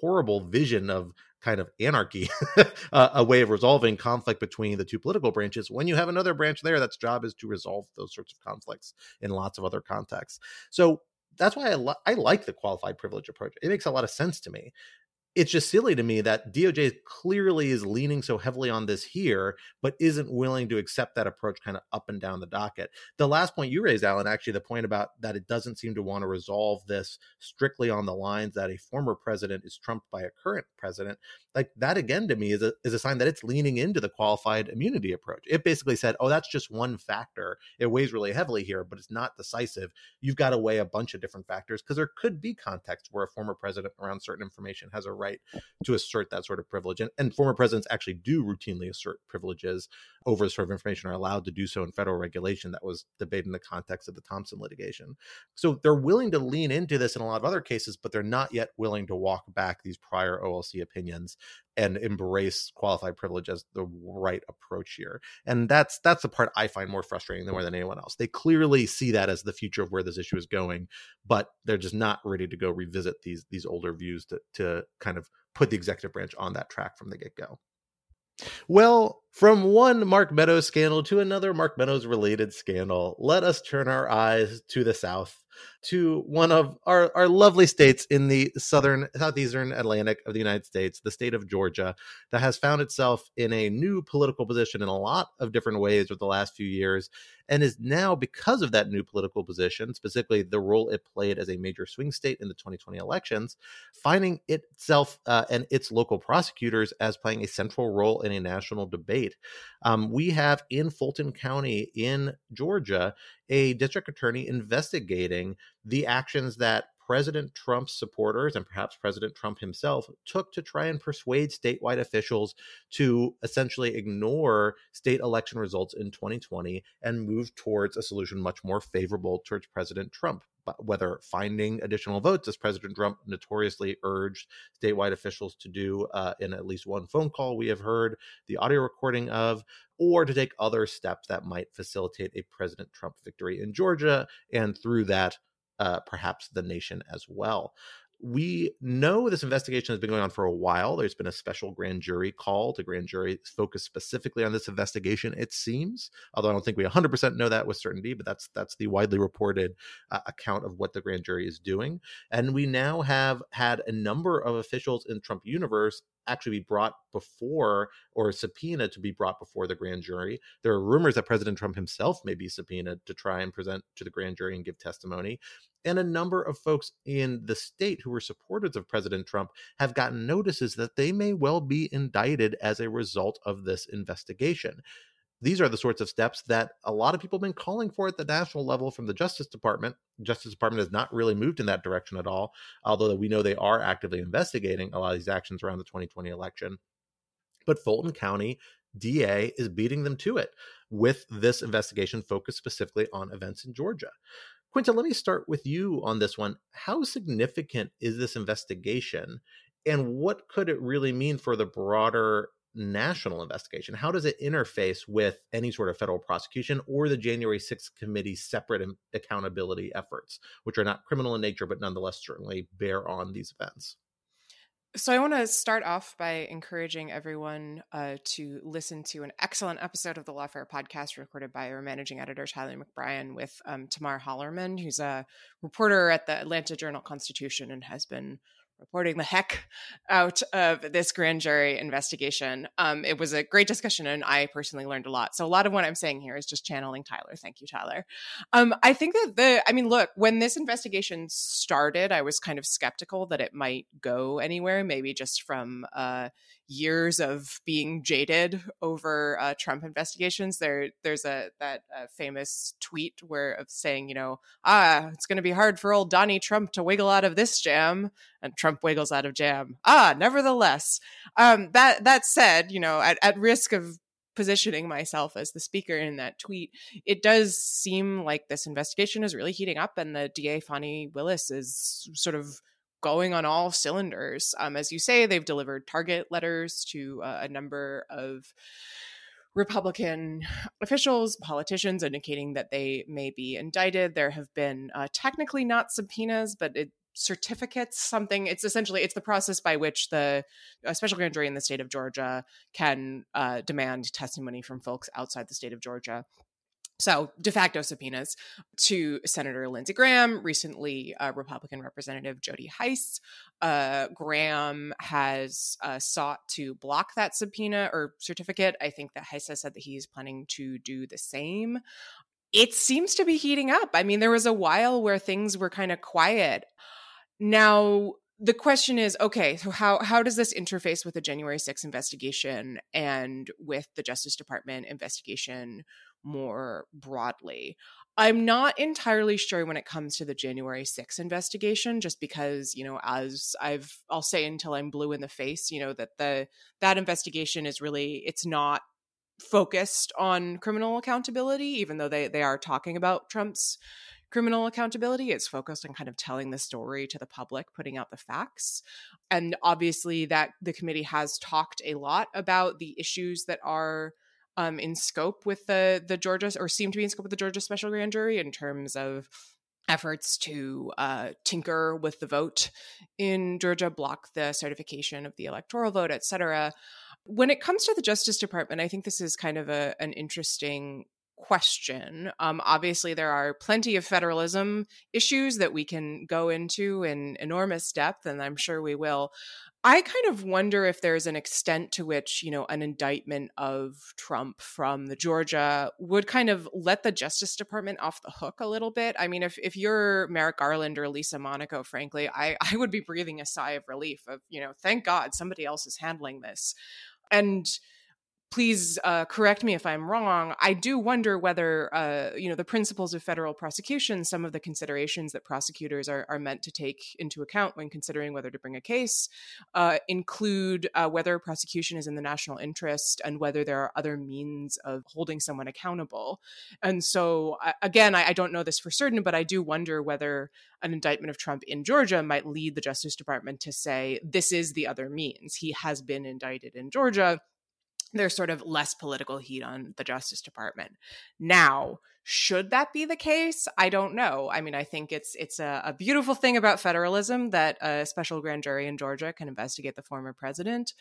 horrible vision of kind of anarchy, uh, a way of resolving conflict between the two political branches when you have another branch there that's job is to resolve those sorts of conflicts in lots of other contexts. So that's why I, li- I like the qualified privilege approach. It makes a lot of sense to me it's just silly to me that DOJ clearly is leaning so heavily on this here, but isn't willing to accept that approach kind of up and down the docket. The last point you raised, Alan, actually, the point about that it doesn't seem to want to resolve this strictly on the lines that a former president is trumped by a current president, like that again to me is a, is a sign that it's leaning into the qualified immunity approach. It basically said, oh, that's just one factor. It weighs really heavily here, but it's not decisive. You've got to weigh a bunch of different factors because there could be context where a former president around certain information has a right to assert that sort of privilege. And, and former presidents actually do routinely assert privileges over sort of information are allowed to do so in federal regulation that was debated in the context of the Thompson litigation. So they're willing to lean into this in a lot of other cases, but they're not yet willing to walk back these prior OLC opinions and embrace qualified privilege as the right approach here. And that's that's the part I find more frustrating than more than anyone else. They clearly see that as the future of where this issue is going, but they're just not ready to go revisit these these older views to to kind of put the executive branch on that track from the get-go. Well, from one Mark Meadows scandal to another Mark Meadows related scandal, let us turn our eyes to the South to one of our, our lovely states in the southern, southeastern Atlantic of the United States, the state of Georgia, that has found itself in a new political position in a lot of different ways over the last few years, and is now, because of that new political position, specifically the role it played as a major swing state in the 2020 elections, finding itself uh, and its local prosecutors as playing a central role in a national debate. Um, we have in Fulton County in Georgia a district attorney investigating the actions that President Trump's supporters and perhaps President Trump himself took to try and persuade statewide officials to essentially ignore state election results in 2020 and move towards a solution much more favorable towards President Trump. But whether finding additional votes, as President Trump notoriously urged statewide officials to do uh, in at least one phone call we have heard the audio recording of, or to take other steps that might facilitate a President Trump victory in Georgia, and through that, uh, perhaps the nation as well we know this investigation has been going on for a while. There's been a special grand jury call to grand jury focused specifically on this investigation. It seems, although I don't think we 100% know that with certainty, but that's that's the widely reported uh, account of what the grand jury is doing. And we now have had a number of officials in Trump universe actually be brought before or subpoena to be brought before the grand jury. There are rumors that President Trump himself may be subpoenaed to try and present to the grand jury and give testimony and a number of folks in the state who were supporters of President Trump have gotten notices that they may well be indicted as a result of this investigation. These are the sorts of steps that a lot of people have been calling for at the national level from the Justice Department. Justice Department has not really moved in that direction at all, although we know they are actively investigating a lot of these actions around the 2020 election. But Fulton County DA is beating them to it with this investigation focused specifically on events in Georgia. Quinta, let me start with you on this one. How significant is this investigation, and what could it really mean for the broader national investigation? How does it interface with any sort of federal prosecution or the January 6th committee's separate accountability efforts, which are not criminal in nature, but nonetheless certainly bear on these events? So, I want to start off by encouraging everyone uh, to listen to an excellent episode of the Lawfare podcast recorded by our managing editor, Tyler McBrien, with um, Tamar Hallerman, who's a reporter at the Atlanta Journal Constitution and has been reporting the heck out of this grand jury investigation. Um, it was a great discussion, and I personally learned a lot. So a lot of what I'm saying here is just channeling Tyler. Thank you, Tyler. Um, I think that the, I mean, look, when this investigation started, I was kind of skeptical that it might go anywhere. Maybe just from, uh, years of being jaded over uh, Trump investigations. There, there's a that uh, famous tweet where of saying, you know, ah, it's going to be hard for old Donnie Trump to wiggle out of this jam, and Trump wiggles out of jam. Ah, nevertheless, um, that that said, you know, at, at risk of positioning myself as the speaker in that tweet, it does seem like this investigation is really heating up, and the DA Fani Willis is sort of going on all cylinders. Um, as you say, they've delivered target letters to uh, a number of Republican officials, politicians, indicating that they may be indicted. There have been uh, technically not subpoenas, but it, certificates something it's essentially it's the process by which the special grand jury in the state of georgia can uh, demand testimony from folks outside the state of georgia so de facto subpoenas to Senator Lindsey Graham, recently uh, Republican Representative Jody Hice. Uh, Graham has uh, sought to block that subpoena or certificate. I think that Hice has said that he's planning to do the same it seems to be heating up. I mean, there was a while where things were kind of quiet now, the question is okay, so how, how does this interface with the January 6th investigation and with the Justice Department investigation more broadly? I'm not entirely sure when it comes to the January 6th investigation, just because, you know, as I've, I'll say until I'm blue in the face, you know, that the, that investigation is really, it's not focused on criminal accountability, even though they, they are talking about Trump's criminal accountability. It's focused on kind of telling the story to the public, putting out the facts. And obviously, that the committee has talked a lot about the issues that are um, in scope with the the Georgia or seem to be in scope with the Georgia Special Grand Jury in terms of efforts to uh, tinker with the vote in Georgia, block the certification of the electoral vote, et cetera. When it comes to the Justice Department, I think this is kind of a, an interesting question. Um, obviously, there are plenty of federalism issues that we can go into in enormous depth, and I'm sure we will. I kind of wonder if there's an extent to which, you know, an indictment of Trump from the Georgia would kind of let the Justice Department off the hook a little bit. I mean, if, if you're Merrick Garland or Lisa Monaco, frankly, I, I would be breathing a sigh of relief of, you know, thank God somebody else is handling this. And please uh, correct me if I'm wrong. I do wonder whether, uh, you know, the principles of federal prosecution, some of the considerations that prosecutors are, are meant to take into account when considering whether to bring a case, uh, include uh, whether prosecution is in the national interest and whether there are other means of holding someone accountable. And so, again, I, I don't know this for certain, but I do wonder whether an indictment of Trump in Georgia might lead the Justice Department to say this is the other means. He has been indicted in Georgia there's sort of less political heat on the Justice Department. Now, should that be the case? I don't know. I mean, I think it's it's a, a, beautiful thing about federalism that a special grand jury in Georgia can investigate the former president,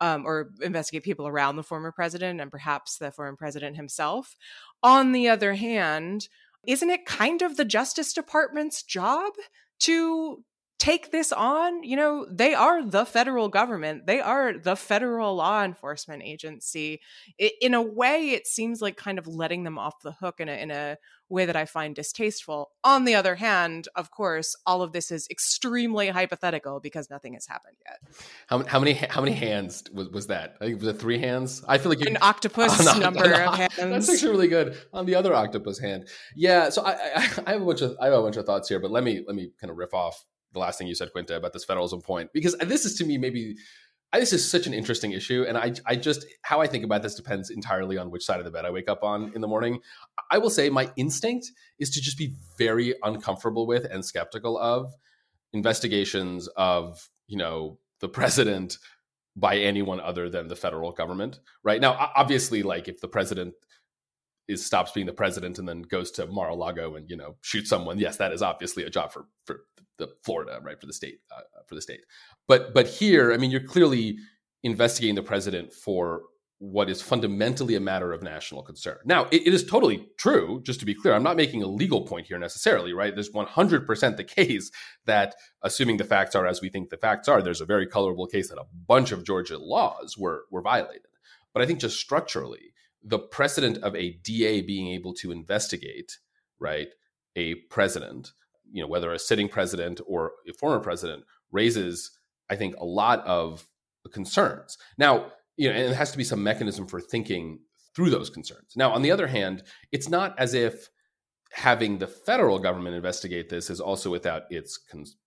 um, or investigate people around the former president and perhaps the former president himself. On the other hand, isn't it kind of the Justice Department's job to take this on. You know, they are the federal government, they are the federal law enforcement agency. It, in a way, it seems like kind of letting them off the hook in a, in a way that I find distasteful. On the other hand, of course, all of this is extremely hypothetical because nothing has happened yet. How, how many how many hands was, was that? I think was it three hands? I feel like you, an octopus on, number on, of hands. That's actually really good on the other octopus hand. Yeah, so I, I, I have a bunch of I have a bunch of thoughts here, but let me let me kind of riff off the last thing you said, Quinta, about this federalism point, because this is to me maybe this is such an interesting issue, and I I just how I think about this depends entirely on which side of the bed I wake up on in the morning. I will say my instinct is to just be very uncomfortable with and skeptical of investigations of you know the president by anyone other than the federal government right now obviously like if the president is stops being the president and then goes to Mar-a-Lago and you know shoots someone yes that is obviously a job for for the Florida, right, for the state, uh, for the state. But but here, I mean, you're clearly investigating the president for what is fundamentally a matter of national concern. Now, it, it is totally true, just to be clear, I'm not making a legal point here necessarily, right? There's 100% the case that, assuming the facts are as we think the facts are, there's a very colorable case that a bunch of Georgia laws were, were violated. But I think just structurally, the precedent of a DA being able to investigate, right, a president you know whether a sitting president or a former president raises i think a lot of concerns. Now, you know, and it has to be some mechanism for thinking through those concerns. Now, on the other hand, it's not as if having the federal government investigate this is also without its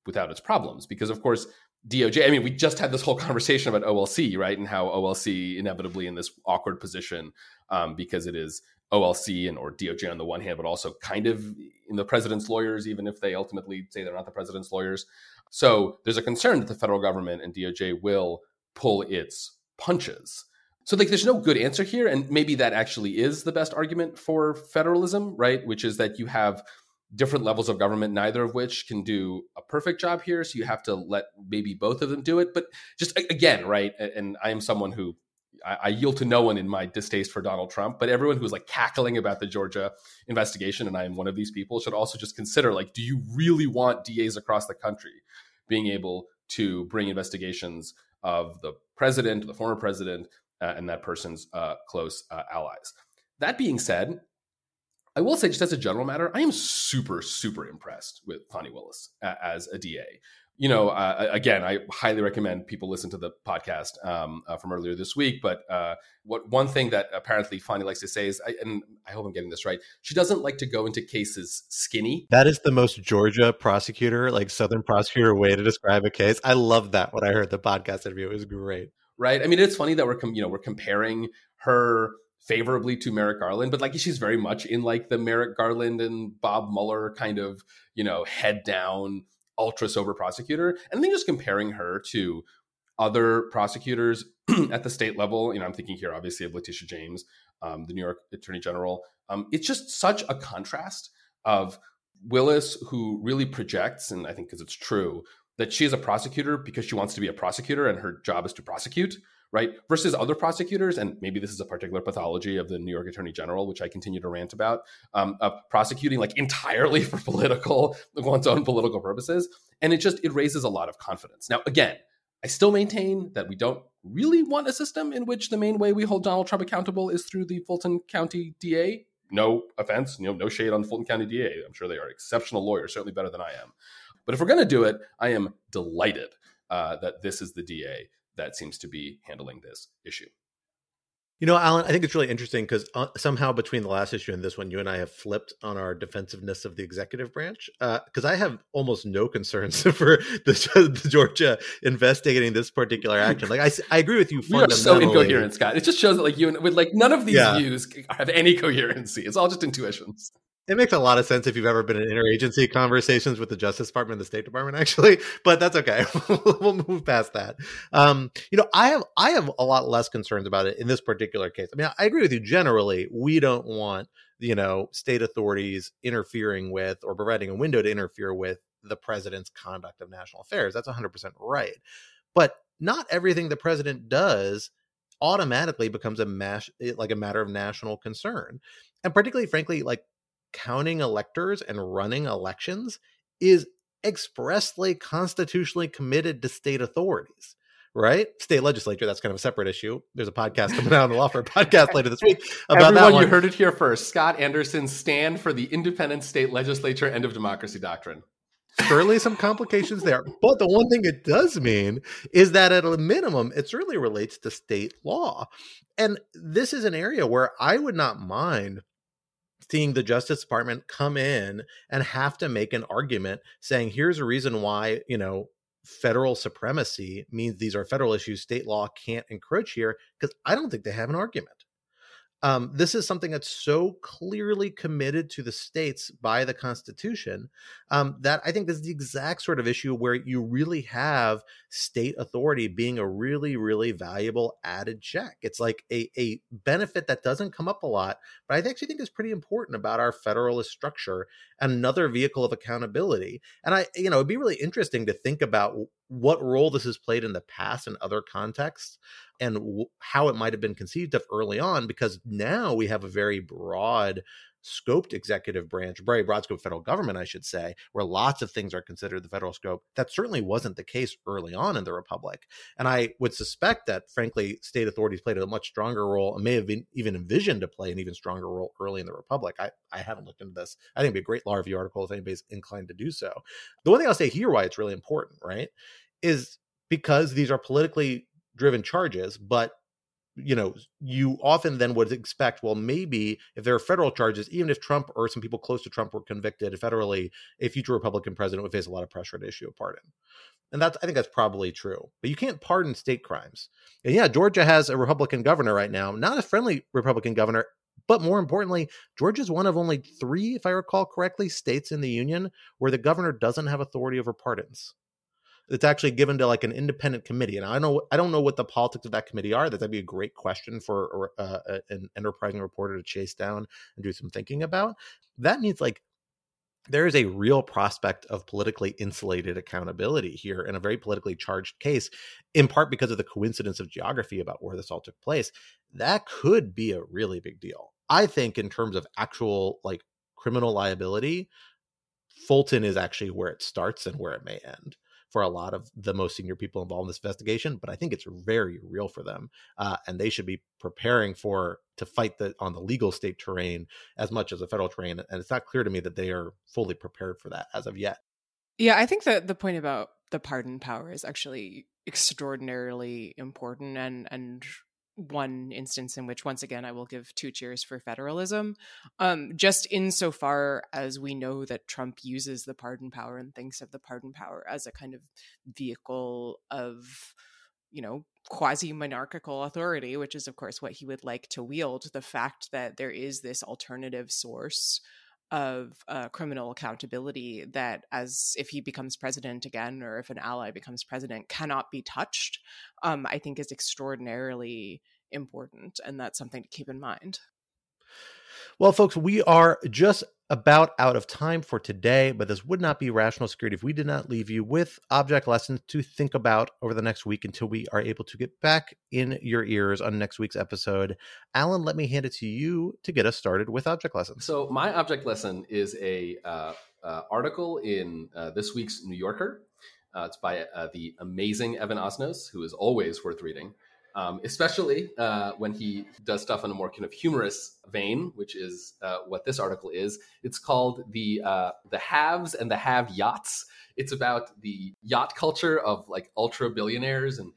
without its problems because of course DOJ I mean we just had this whole conversation about OLC right? And how OLC inevitably in this awkward position um, because it is OLC and or DOJ on the one hand but also kind of in the president's lawyers even if they ultimately say they're not the president's lawyers. So there's a concern that the federal government and DOJ will pull its punches. So like there's no good answer here and maybe that actually is the best argument for federalism, right? Which is that you have different levels of government neither of which can do a perfect job here so you have to let maybe both of them do it but just again right and i am someone who I, yield to no one in my distaste for Donald Trump, but everyone who's like cackling about the Georgia investigation, and I am one of these people, should also just consider like, do you really want DAs across the country being able to bring investigations of the president, the former president, uh, and that person's uh, close uh, allies. That being said, I will say, just as a general matter, I am super, super impressed with Fani Willis as a DA. You know, uh, again, I highly recommend people listen to the podcast um, uh, from earlier this week. But uh, what one thing that apparently Fani likes to say is, I, and I hope I'm getting this right, she doesn't like to go into cases skinny. That is the most Georgia prosecutor, like Southern prosecutor way to describe a case. I love that when I heard the podcast interview. It was great right? I mean, it's funny that we're com- you know we're comparing her favorably to Merrick Garland, but like she's very much in like the Merrick Garland and Bob Mueller kind of you know head down ultra sober prosecutor, and then just comparing her to other prosecutors at the state level. You know, I'm thinking here obviously of Letitia James, um, the New York Attorney General. Um, it's just such a contrast of Willis, who really projects, and I think because it's true, that she is a prosecutor because she wants to be a prosecutor and her job is to prosecute, right? Versus other prosecutors, and maybe this is a particular pathology of the New York Attorney General, which I continue to rant about, um, of prosecuting like entirely for political, one's own political purposes. And it just, it raises a lot of confidence. Now, again, I still maintain that we don't really want a system in which the main way we hold Donald Trump accountable is through the Fulton County DA. No offense, you know, no shade on Fulton County DA. I'm sure they are exceptional lawyers, certainly better than I am. But if we're going to do it, I am delighted uh, that this is the DA that seems to be handling this issue. You know, Alan, I think it's really interesting because uh, somehow between the last issue and this one, you and I have flipped on our defensiveness of the executive branch. Because uh, I have almost no concerns for the, the, Georgia investigating this particular action. Like, I, I agree with you. We are so incoherent, Scott. It just shows that like you and with like none of these yeah. views have any coherency. It's all just intuitions. It makes a lot of sense if you've ever been in interagency conversations with the Justice Department and the State Department, actually. But that's okay. we'll move past that. Um, you know, I have I have a lot less concerns about it in this particular case. I mean, I agree with you generally. We don't want you know state authorities interfering with or providing a window to interfere with the president's conduct of national affairs. That's 100 percent right. But not everything the president does automatically becomes a mash like a matter of national concern and particularly frankly like counting electors and running elections is expressly constitutionally committed to state authorities right? State legislature, that's kind of a separate issue. There's a podcast coming out on the Lawfare podcast later this week about Everyone, that one. you heard it here first. Scott Anderson stand for the independent state legislature end of democracy doctrine. Certainly some complications there. But the one thing it does mean is that at a minimum, it certainly relates to state law. And this is an area where I would not mind seeing the Justice Department come in and have to make an argument saying, here's a reason why, you know, federal supremacy means these are federal issues, state law can't encroach here, because I don't think they have an argument. Um, this is something that's so clearly committed to the states by the Constitution um, that I think this is the exact sort of issue where you really have state authority being a really, really valuable added check. It's like a, a benefit that doesn't come up a lot, but I actually think is pretty important about our federalist structure another vehicle of accountability. And I, you know, it'd be really interesting to think about what role this has played in the past in other contexts and w- how it might have been conceived of early on because now we have a very broad scoped executive branch, very broad scope federal government, I should say, where lots of things are considered the federal scope. That certainly wasn't the case early on in the Republic. And I would suspect that, frankly, state authorities played a much stronger role and may have been even envisioned to play an even stronger role early in the Republic. I, I haven't looked into this. I think it'd be a great law review article if anybody's inclined to do so. The one thing I'll say here why it's really important, right, is because these are politically driven charges, but you know, you often then would expect, well, maybe if there are federal charges, even if Trump or some people close to Trump were convicted federally, a future Republican president would face a lot of pressure to issue a pardon. And that's I think that's probably true. But you can't pardon state crimes. And yeah, Georgia has a Republican governor right now, not a friendly Republican governor, but more importantly, Georgia is one of only three, if I recall correctly, states in the union where the governor doesn't have authority over pardons it's actually given to like an independent committee and i don't know i don't know what the politics of that committee are that'd be a great question for uh, an enterprising reporter to chase down and do some thinking about. That needs like there is a real prospect of politically insulated accountability here in a very politically charged case in part because of the coincidence of geography about where this all took place. That could be a really big deal. I think in terms of actual like criminal liability fulton is actually where it starts and where it may end for a lot of the most senior people involved in this investigation, but I think it's very real for them, uh, and they should be preparing for to fight the on the legal state terrain as much as the federal terrain. And it's not clear to me that they are fully prepared for that as of yet. Yeah, I think that the point about the pardon power is actually extraordinarily important and and one instance in which once again i will give two cheers for federalism um, just insofar as we know that trump uses the pardon power and thinks of the pardon power as a kind of vehicle of you know quasi monarchical authority which is of course what he would like to wield the fact that there is this alternative source of uh, criminal accountability that as if he becomes president again or if an ally becomes president cannot be touched um, i think is extraordinarily important and that's something to keep in mind. Well folks we are just about out of time for today, but this would not be rational security if we did not leave you with object lessons to think about over the next week until we are able to get back in your ears on next week's episode. Alan, let me hand it to you to get us started with object lessons. So, my object lesson is a uh, uh, article in uh, this week's New Yorker. Uh, it's by uh, the amazing Evan Osnos, who is always worth reading um, especially uh, when he does stuff in a more kind of humorous vein, which is uh, what this article is. It's called the uh, the haves and the have yachts. It's about the yacht culture of like ultra billionaires and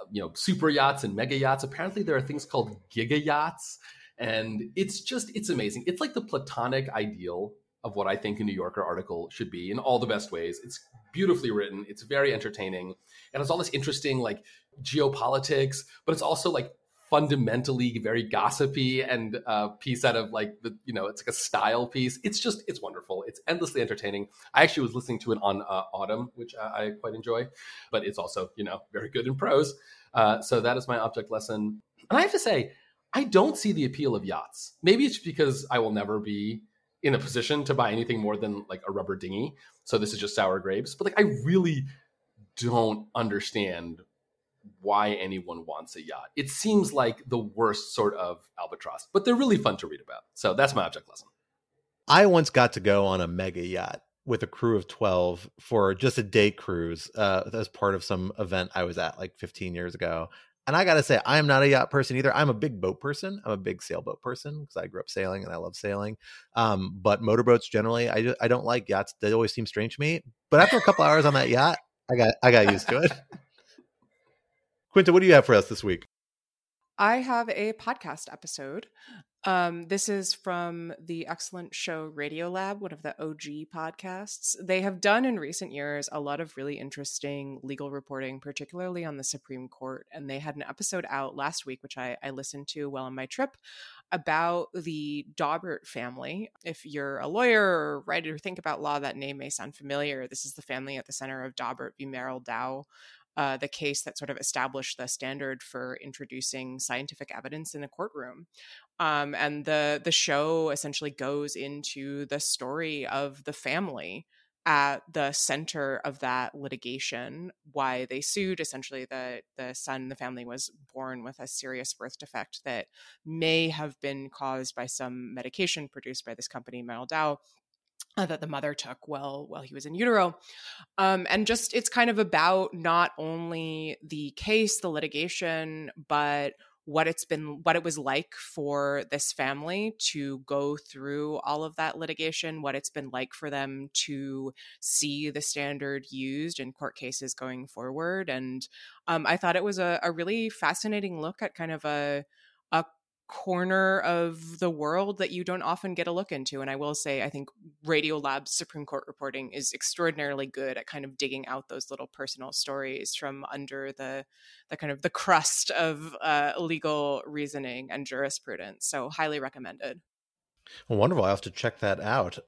uh, you know super yachts and mega yachts. Apparently, there are things called giga yachts, and it's just it's amazing. It's like the platonic ideal of what I think a New Yorker article should be in all the best ways. It's beautifully written. It's very entertaining, and it's all this interesting like geopolitics, but it's also like fundamentally very gossipy and a uh, piece out of like the you know it's like a style piece. It's just it's wonderful. It's endlessly entertaining. I actually was listening to it on uh, Audm which I, I, quite enjoy but it's also you know very good in prose. Uh, so that is my object lesson. And i have to say i don't see the appeal of yachts. Maybe it's because i will never be in a position to buy anything more than like a rubber dinghy so this is just sour grapes but like i really don't understand why anyone wants a yacht. It seems like the worst sort of albatross, but they're really fun to read about. So that's my object lesson. I once got to go on a mega yacht with a crew of 12 for just a day cruise uh, as part of some event I was at like 15 years ago. And I got to say, I am not a yacht person either. I'm a big boat person. I'm a big sailboat person because I grew up sailing and I love sailing. Um, but motorboats generally, I, just, I don't like yachts. They always seem strange to me. But after a couple hours on that yacht, I got I got used to it. Quinta, what do you have for us this week? I have a podcast episode. Um, this is from the excellent show Radiolab, one of the OG podcasts. They have done in recent years a lot of really interesting legal reporting, particularly on the Supreme Court. And they had an episode out last week, which I, I listened to while on my trip, about the Daubert family. If you're a lawyer or writer, think about law, that name may sound familiar. This is the family at the center of Daubert v. Merrell Dow uh, the case that sort of established the standard for introducing scientific evidence in the courtroom. Um, and the the show essentially goes into the story of the family at the center of that litigation why they sued essentially the the son the family was born with a serious birth defect that may have been caused by some medication produced by this company Dow uh, that the mother took while while he was in utero. Um, and just it's kind of about not only the case the litigation but what it's been what it was like for this family to go through all of that litigation what it's been like for them to see the standard used in court cases going forward. And um, i thought it was a, a really fascinating look at kind of a a corner of the world that you don't often get a look into. And I will say, I think Radio Radiolab's Supreme Court reporting is extraordinarily good at kind of digging out those little personal stories from under the the kind of the crust of uh, legal reasoning and jurisprudence. So highly recommended. Well, wonderful. I have to check that out.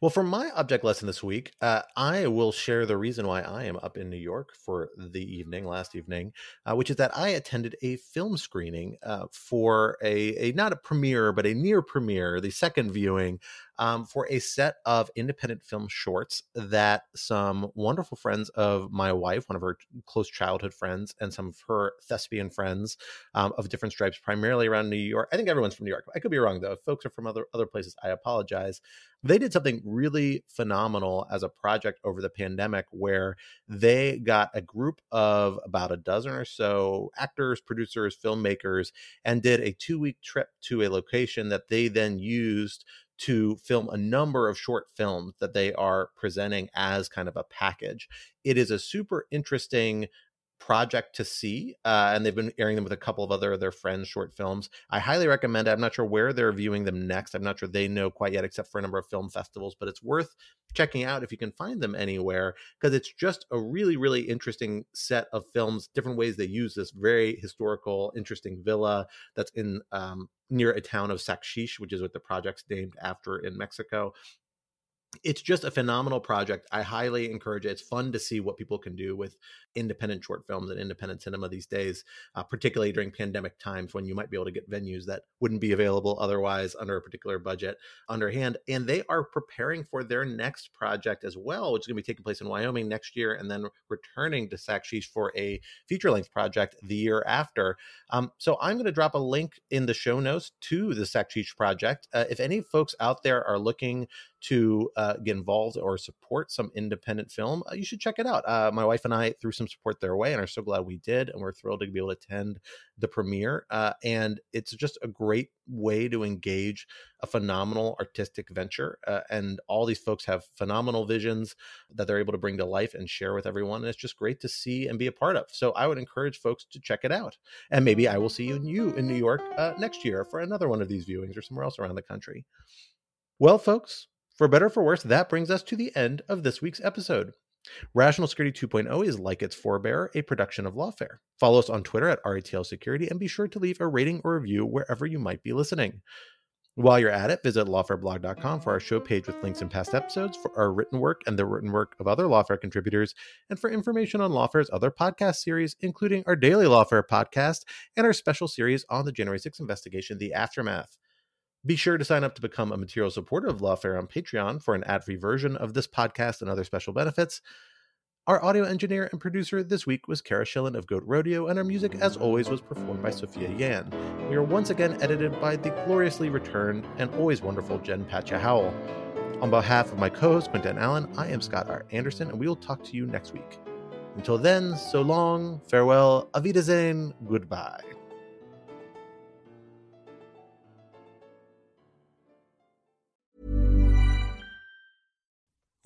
Well, for my object lesson this week, uh, I will share the reason why I am up in New York for the evening, last evening, uh, which is that I attended a film screening uh, for a, a not a premiere, but a near premiere, the second viewing um, for a set of independent film shorts that some wonderful friends of my wife, one of her close childhood friends, and some of her thespian friends um, of different stripes, primarily around New York. I think everyone's from New York. I could be wrong though. If folks are from other other places, I apologize. They did something really phenomenal as a project over the pandemic where they got a group of about a dozen or so actors, producers, filmmakers, and did a two week trip to a location that they then used to film a number of short films that they are presenting as kind of a package. It is a super interesting project to see uh, and they've been airing them with a couple of other of their friends short films. I highly recommend it. I'm not sure where they're viewing them next. I'm not sure they know quite yet except for a number of film festivals but it's worth checking out if you can find them anywhere because it's just a really really interesting set of films different ways they use this very historical interesting villa that's in um, near a town of Sacsayhuaman which is what the project's named after in mexico it's just a phenomenal project. I highly encourage it. It's fun to see what people can do with independent short films and independent cinema these days, uh, particularly during pandemic times when you might be able to get venues that wouldn't be available otherwise under a particular budget underhand. And they are preparing for their next project as well, which is going to be taking place in Wyoming next year and then returning to Sacsayhuaman for a feature length project the year after. Um, so I'm going to drop a link in the show notes to the Sacsayhuaman project. Uh, if any folks out there are looking to uh, get involved or support some independent film, uh, you should check it out. Uh, my wife and I threw some support their way and are so glad we did. And we're thrilled to be able to attend the premiere. Uh, and it's just a great way to engage a phenomenal artistic venture. Uh, and all these folks have phenomenal visions that they're able to bring to life and share with everyone. And it's just great to see and be a part of. So I would encourage folks to check it out. And maybe I will see you, you in New York next year for another one of these viewings or somewhere else around the country. Well, folks, for better or for worse, that brings us to the end of this week's episode. Rational Security 2.0 is like its forebear, a production of Lawfare. Follow us on Twitter at RATL Security and be sure to leave a rating or review wherever you might be listening. While you're at it, visit lawfareblog.com for our show page with links in past episodes, for our written work and the written work of other Lawfare contributors, and for information on Lawfare's other podcast series, including our daily Lawfare podcast and our special series on the January 6th investigation, The Aftermath. Be sure to sign up to become a material supporter of Lawfare on Patreon for an ad free version of this podcast and other special benefits. Our audio engineer and producer this week was Kara Schillen of Goat Rodeo, and our music, as always, was performed by Sophia Yan. We are once again edited by the gloriously returned and always wonderful Jen Patja Howell. On behalf of my co host, Quinta and Alan, I am Scott R. Anderson, and we will talk to you next week. Until then, so long, farewell, Auf goodbye.